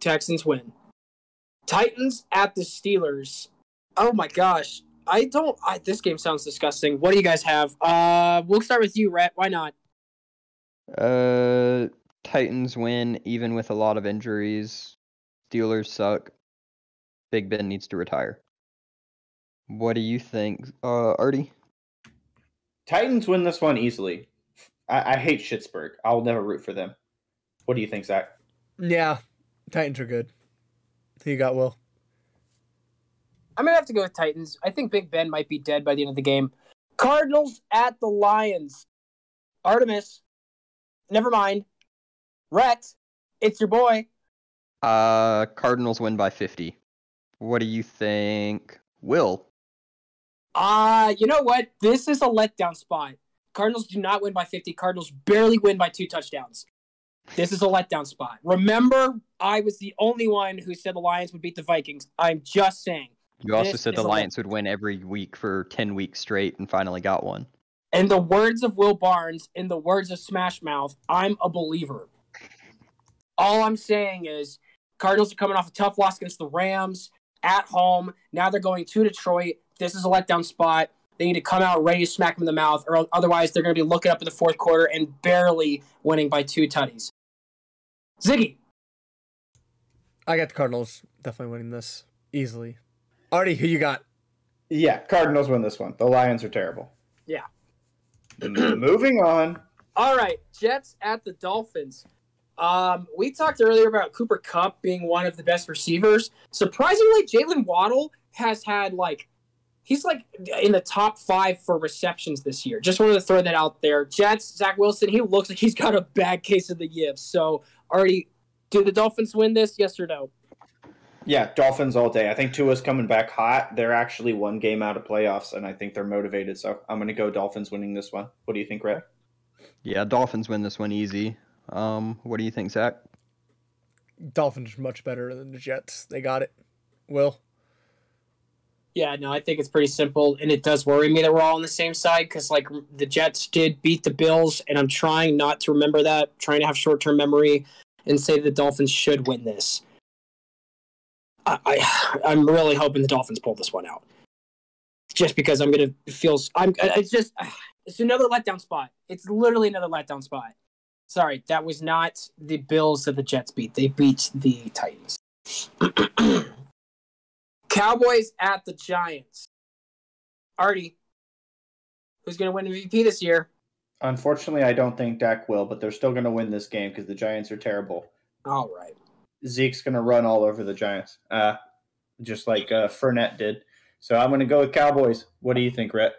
Texans win. Titans at the Steelers. Oh my gosh. I don't I this game sounds disgusting. What do you guys have? Uh we'll start with you, Rhett. Why not? Uh, Titans win, even with a lot of injuries. Steelers suck. Big Ben needs to retire. What do you think, uh, Artie? Titans win this one easily. I, I hate Schittsburg. I'll never root for them. What do you think, Zach? Yeah, Titans are good. Who you got, Will? I'm gonna have to go with Titans. I think Big Ben might be dead by the end of the game. Cardinals at the Lions. Artemis. Never mind. Rhett. It's your boy. Uh, Cardinals win by 50. What do you think, Will? Uh, you know what? This is a letdown spot. Cardinals do not win by 50. Cardinals barely win by two touchdowns. This is a letdown spot. Remember, I was the only one who said the Lions would beat the Vikings. I'm just saying. You also said the Lions would win every week for 10 weeks straight and finally got one. In the words of Will Barnes, in the words of Smash Mouth, I'm a believer. All I'm saying is Cardinals are coming off a tough loss against the Rams at home. Now they're going to Detroit. This is a letdown spot. They need to come out ready to smack them in the mouth, or otherwise they're going to be looking up in the fourth quarter and barely winning by two tutties. Ziggy, I got the Cardinals definitely winning this easily. Artie, who you got? Yeah, Cardinals win this one. The Lions are terrible. Yeah. Moving on. All right, Jets at the Dolphins. Um, we talked earlier about Cooper Kupp being one of the best receivers. Surprisingly, Jalen Waddle has had like he's like in the top five for receptions this year. Just wanted to throw that out there. Jets, Zach Wilson, he looks like he's got a bad case of the yips. So already, do the Dolphins win this? Yes or no? Yeah, Dolphins all day. I think Tua's coming back hot. They're actually one game out of playoffs, and I think they're motivated. So I'm going to go Dolphins winning this one. What do you think, Ray? Yeah, Dolphins win this one easy. Um, what do you think, Zach? Dolphins are much better than the Jets. They got it. Will. Yeah, no, I think it's pretty simple, and it does worry me that we're all on the same side because, like, the Jets did beat the Bills, and I'm trying not to remember that, trying to have short term memory, and say the Dolphins should win this. I, I I'm really hoping the Dolphins pull this one out, just because I'm gonna feel I'm. It's just it's another letdown spot. It's literally another letdown spot. Sorry, that was not the Bills that the Jets beat. They beat the Titans. Cowboys at the Giants. Artie, who's going to win MVP this year? Unfortunately, I don't think Dak will, but they're still going to win this game because the Giants are terrible. All right. Zeke's going to run all over the Giants, uh, just like uh, Fournette did. So I'm going to go with Cowboys. What do you think, Rhett?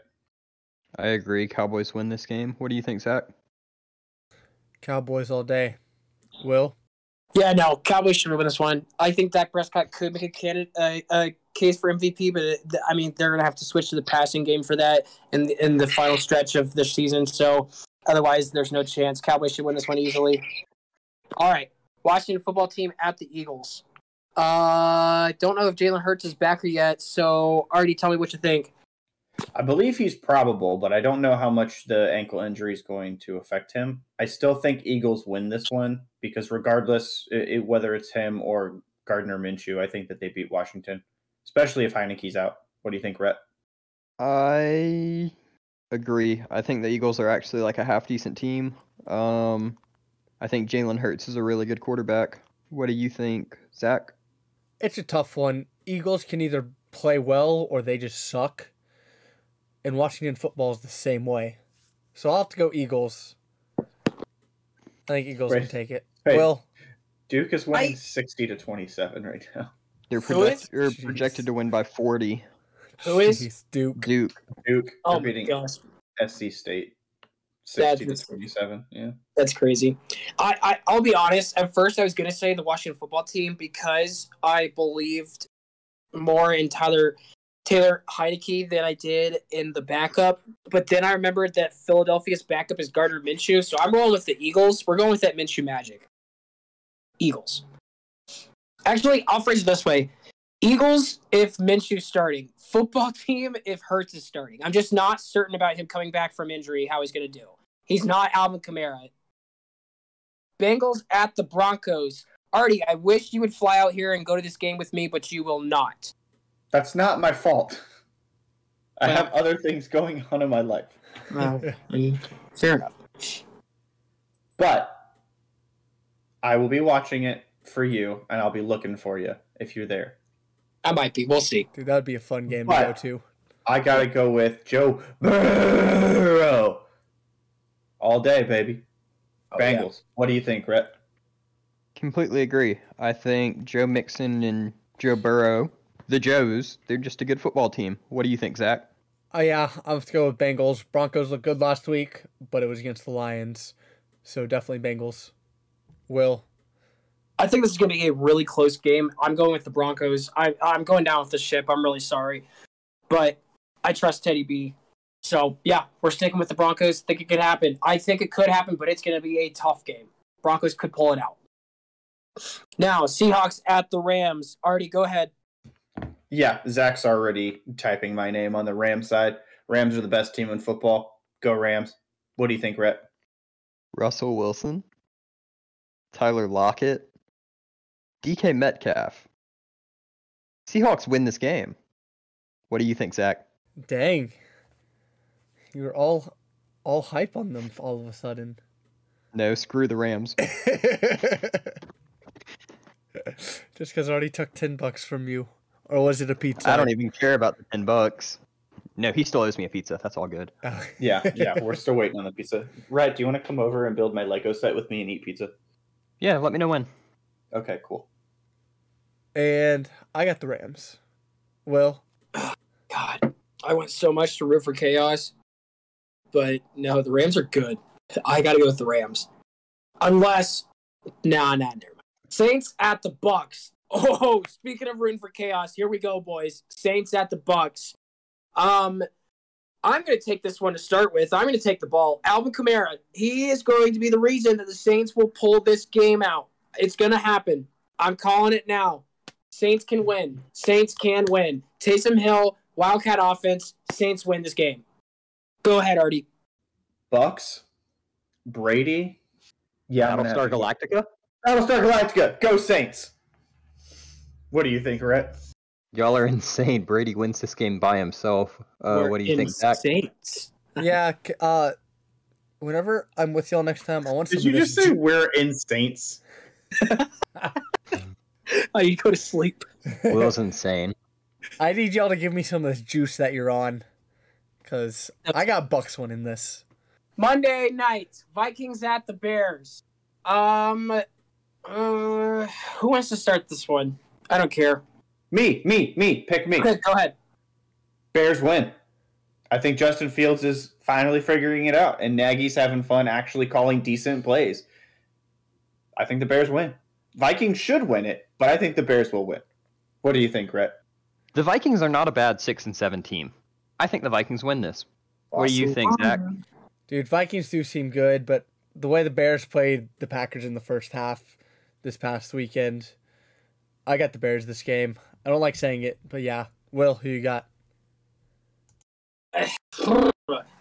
I agree. Cowboys win this game. What do you think, Zach? Cowboys all day. Will. Yeah, no, Cowboys should win this one. I think Dak Prescott could make a candidate uh, a case for MVP, but it, I mean they're gonna have to switch to the passing game for that in in the final stretch of the season. So otherwise, there's no chance. Cowboys should win this one easily. All right, Washington football team at the Eagles. Uh, don't know if Jalen Hurts is back or yet. So, already tell me what you think. I believe he's probable, but I don't know how much the ankle injury is going to affect him. I still think Eagles win this one because, regardless, it, whether it's him or Gardner Minshew, I think that they beat Washington, especially if Heinicke's out. What do you think, Rhett? I agree. I think the Eagles are actually like a half decent team. Um, I think Jalen Hurts is a really good quarterback. What do you think, Zach? It's a tough one. Eagles can either play well or they just suck and Washington football is the same way. So I'll have to go Eagles. I think Eagles Wait, can take it. wait. Well, Duke is winning I- sixty to twenty-seven right now. They're, project- they're projected to win by 40. Who is? jeez, Duke? Duke. Duke Oh are my beating gosh, SC State That's sixty to twenty-seven. Yeah. that's crazy. I, I I'll be honest. At first, I was gonna say the Washington football team because I believed more in Tyler Taylor Heinicke than I did in the backup. But then I remembered that Philadelphia's backup is Gardner Minshew, so I'm rolling with the Eagles. We're going with that Minshew magic. Eagles. Actually, I'll phrase it this way: Eagles if Minshew's starting. Football team if Hurts is starting. I'm just not certain about him coming back from injury. How he's going to do. He's not Alvin Kamara. Bengals at the Broncos. Artie, I wish you would fly out here and go to this game with me, but you will not. That's not my fault. I Well- have other things going on in my life. Fair enough. But I will be watching it for you, and I'll be looking for you if you're there. I might be. We'll see. Dude, that would be a fun game What? to go to. I gotta go with Joe Burrow all day, baby. Oh, yeah. Bengals. What do you think, Rhett? Completely agree. I think Joe Mixon and Joe Burrow, the Joes, they're just a good football team. What do you think, Zach? Oh yeah, I'm have to go with Bengals. Broncos looked good last week, but it was against the Lions, so definitely Bengals. Will. I think this is going to be a really close game. I'm going with the Broncos. I, I'm going down with the ship. I'm really sorry, but I trust Teddy B. So yeah, we're sticking with the Broncos. Think it could happen. I think it could happen, but it's going to be a tough game. Broncos could pull it out. Now Seahawks at the Rams. Artie, go ahead. Yeah, Zach's already typing my name on the Rams side. Rams are the best team in football. Go Rams. What do you think, Rhett? Russell Wilson, Tyler Lockett, DK Metcalf. Seahawks win this game. What do you think, Zach? Dang. You were all all hype on them all of a sudden. No, screw the Rams. Just because I already took ten bucks from you, or was it a pizza? I don't even care about the ten bucks. No, he still owes me a pizza. That's all good. Oh. Yeah, yeah, we're still waiting on the pizza. Rhett, do you want to come over and build my Lego set with me and eat pizza? Yeah, let me know when. Okay, cool. And I got the Rams. Well, God, I went so much to root for chaos, but no, the Rams are good. I got to go with the Rams, unless nah, nah, never mind. Saints at the Bucks. Oh, speaking of rooting for chaos, here we go, boys. Saints at the Bucks. Um, I'm going to take this one to start with. I'm going to take the ball. Alvin Kamara. He is going to be the reason that the Saints will pull this game out. It's going to happen. I'm calling it now. Saints can win. Saints can win. Taysom Hill, Wildcat offense. Saints win this game. Go ahead, Artie. Bucks, Brady. Yeah, I'm Battlestar Galactica. Battlestar Galactica. Go Saints. What do you think, Rhett? Y'all are insane. Brady wins this game by himself. Uh, what do you in think, Zach? Saints. yeah. Uh, whenever I'm with y'all next time, I want some Did you just this say we're in Saints? Oh, you go to sleep. Will's insane. I need y'all to give me some of this juice that you're on, cause I got Bucks one in this. Monday night, Vikings at the Bears. Um, uh, who wants to start this one? I don't care. Me, me, me. Pick me. Okay, go ahead. Bears win. I think Justin Fields is finally figuring it out, and Nagy's having fun actually calling decent plays. I think the Bears win. Vikings should win it, but I think the Bears will win. What do you think, Rhett? The Vikings are not a bad six and seven team. I think the Vikings win this. What do you think, Zach? Dude, Vikings do seem good, but the way the Bears played the Packers in the first half this past weekend, I got the Bears this game. I don't like saying it, but yeah. Will, who you got?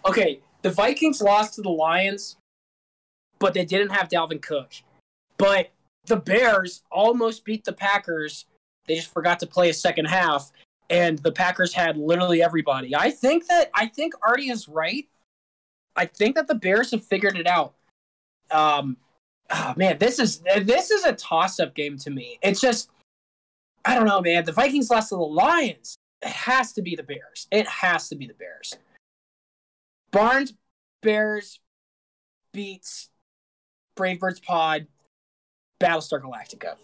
Okay, the Vikings lost to the Lions, but they didn't have Dalvin Cook. But the Bears almost beat the Packers. They just forgot to play a second half, and the Packers had literally everybody. I think that I think Artie is right. I think that the Bears have figured it out. Um, oh, man, this is this is a toss-up game to me. It's just I don't know, man. The Vikings lost to the Lions. It has to be the Bears. It has to be the Bears. Barnes Bears beats Brave Birds Pod Battlestar Galactica.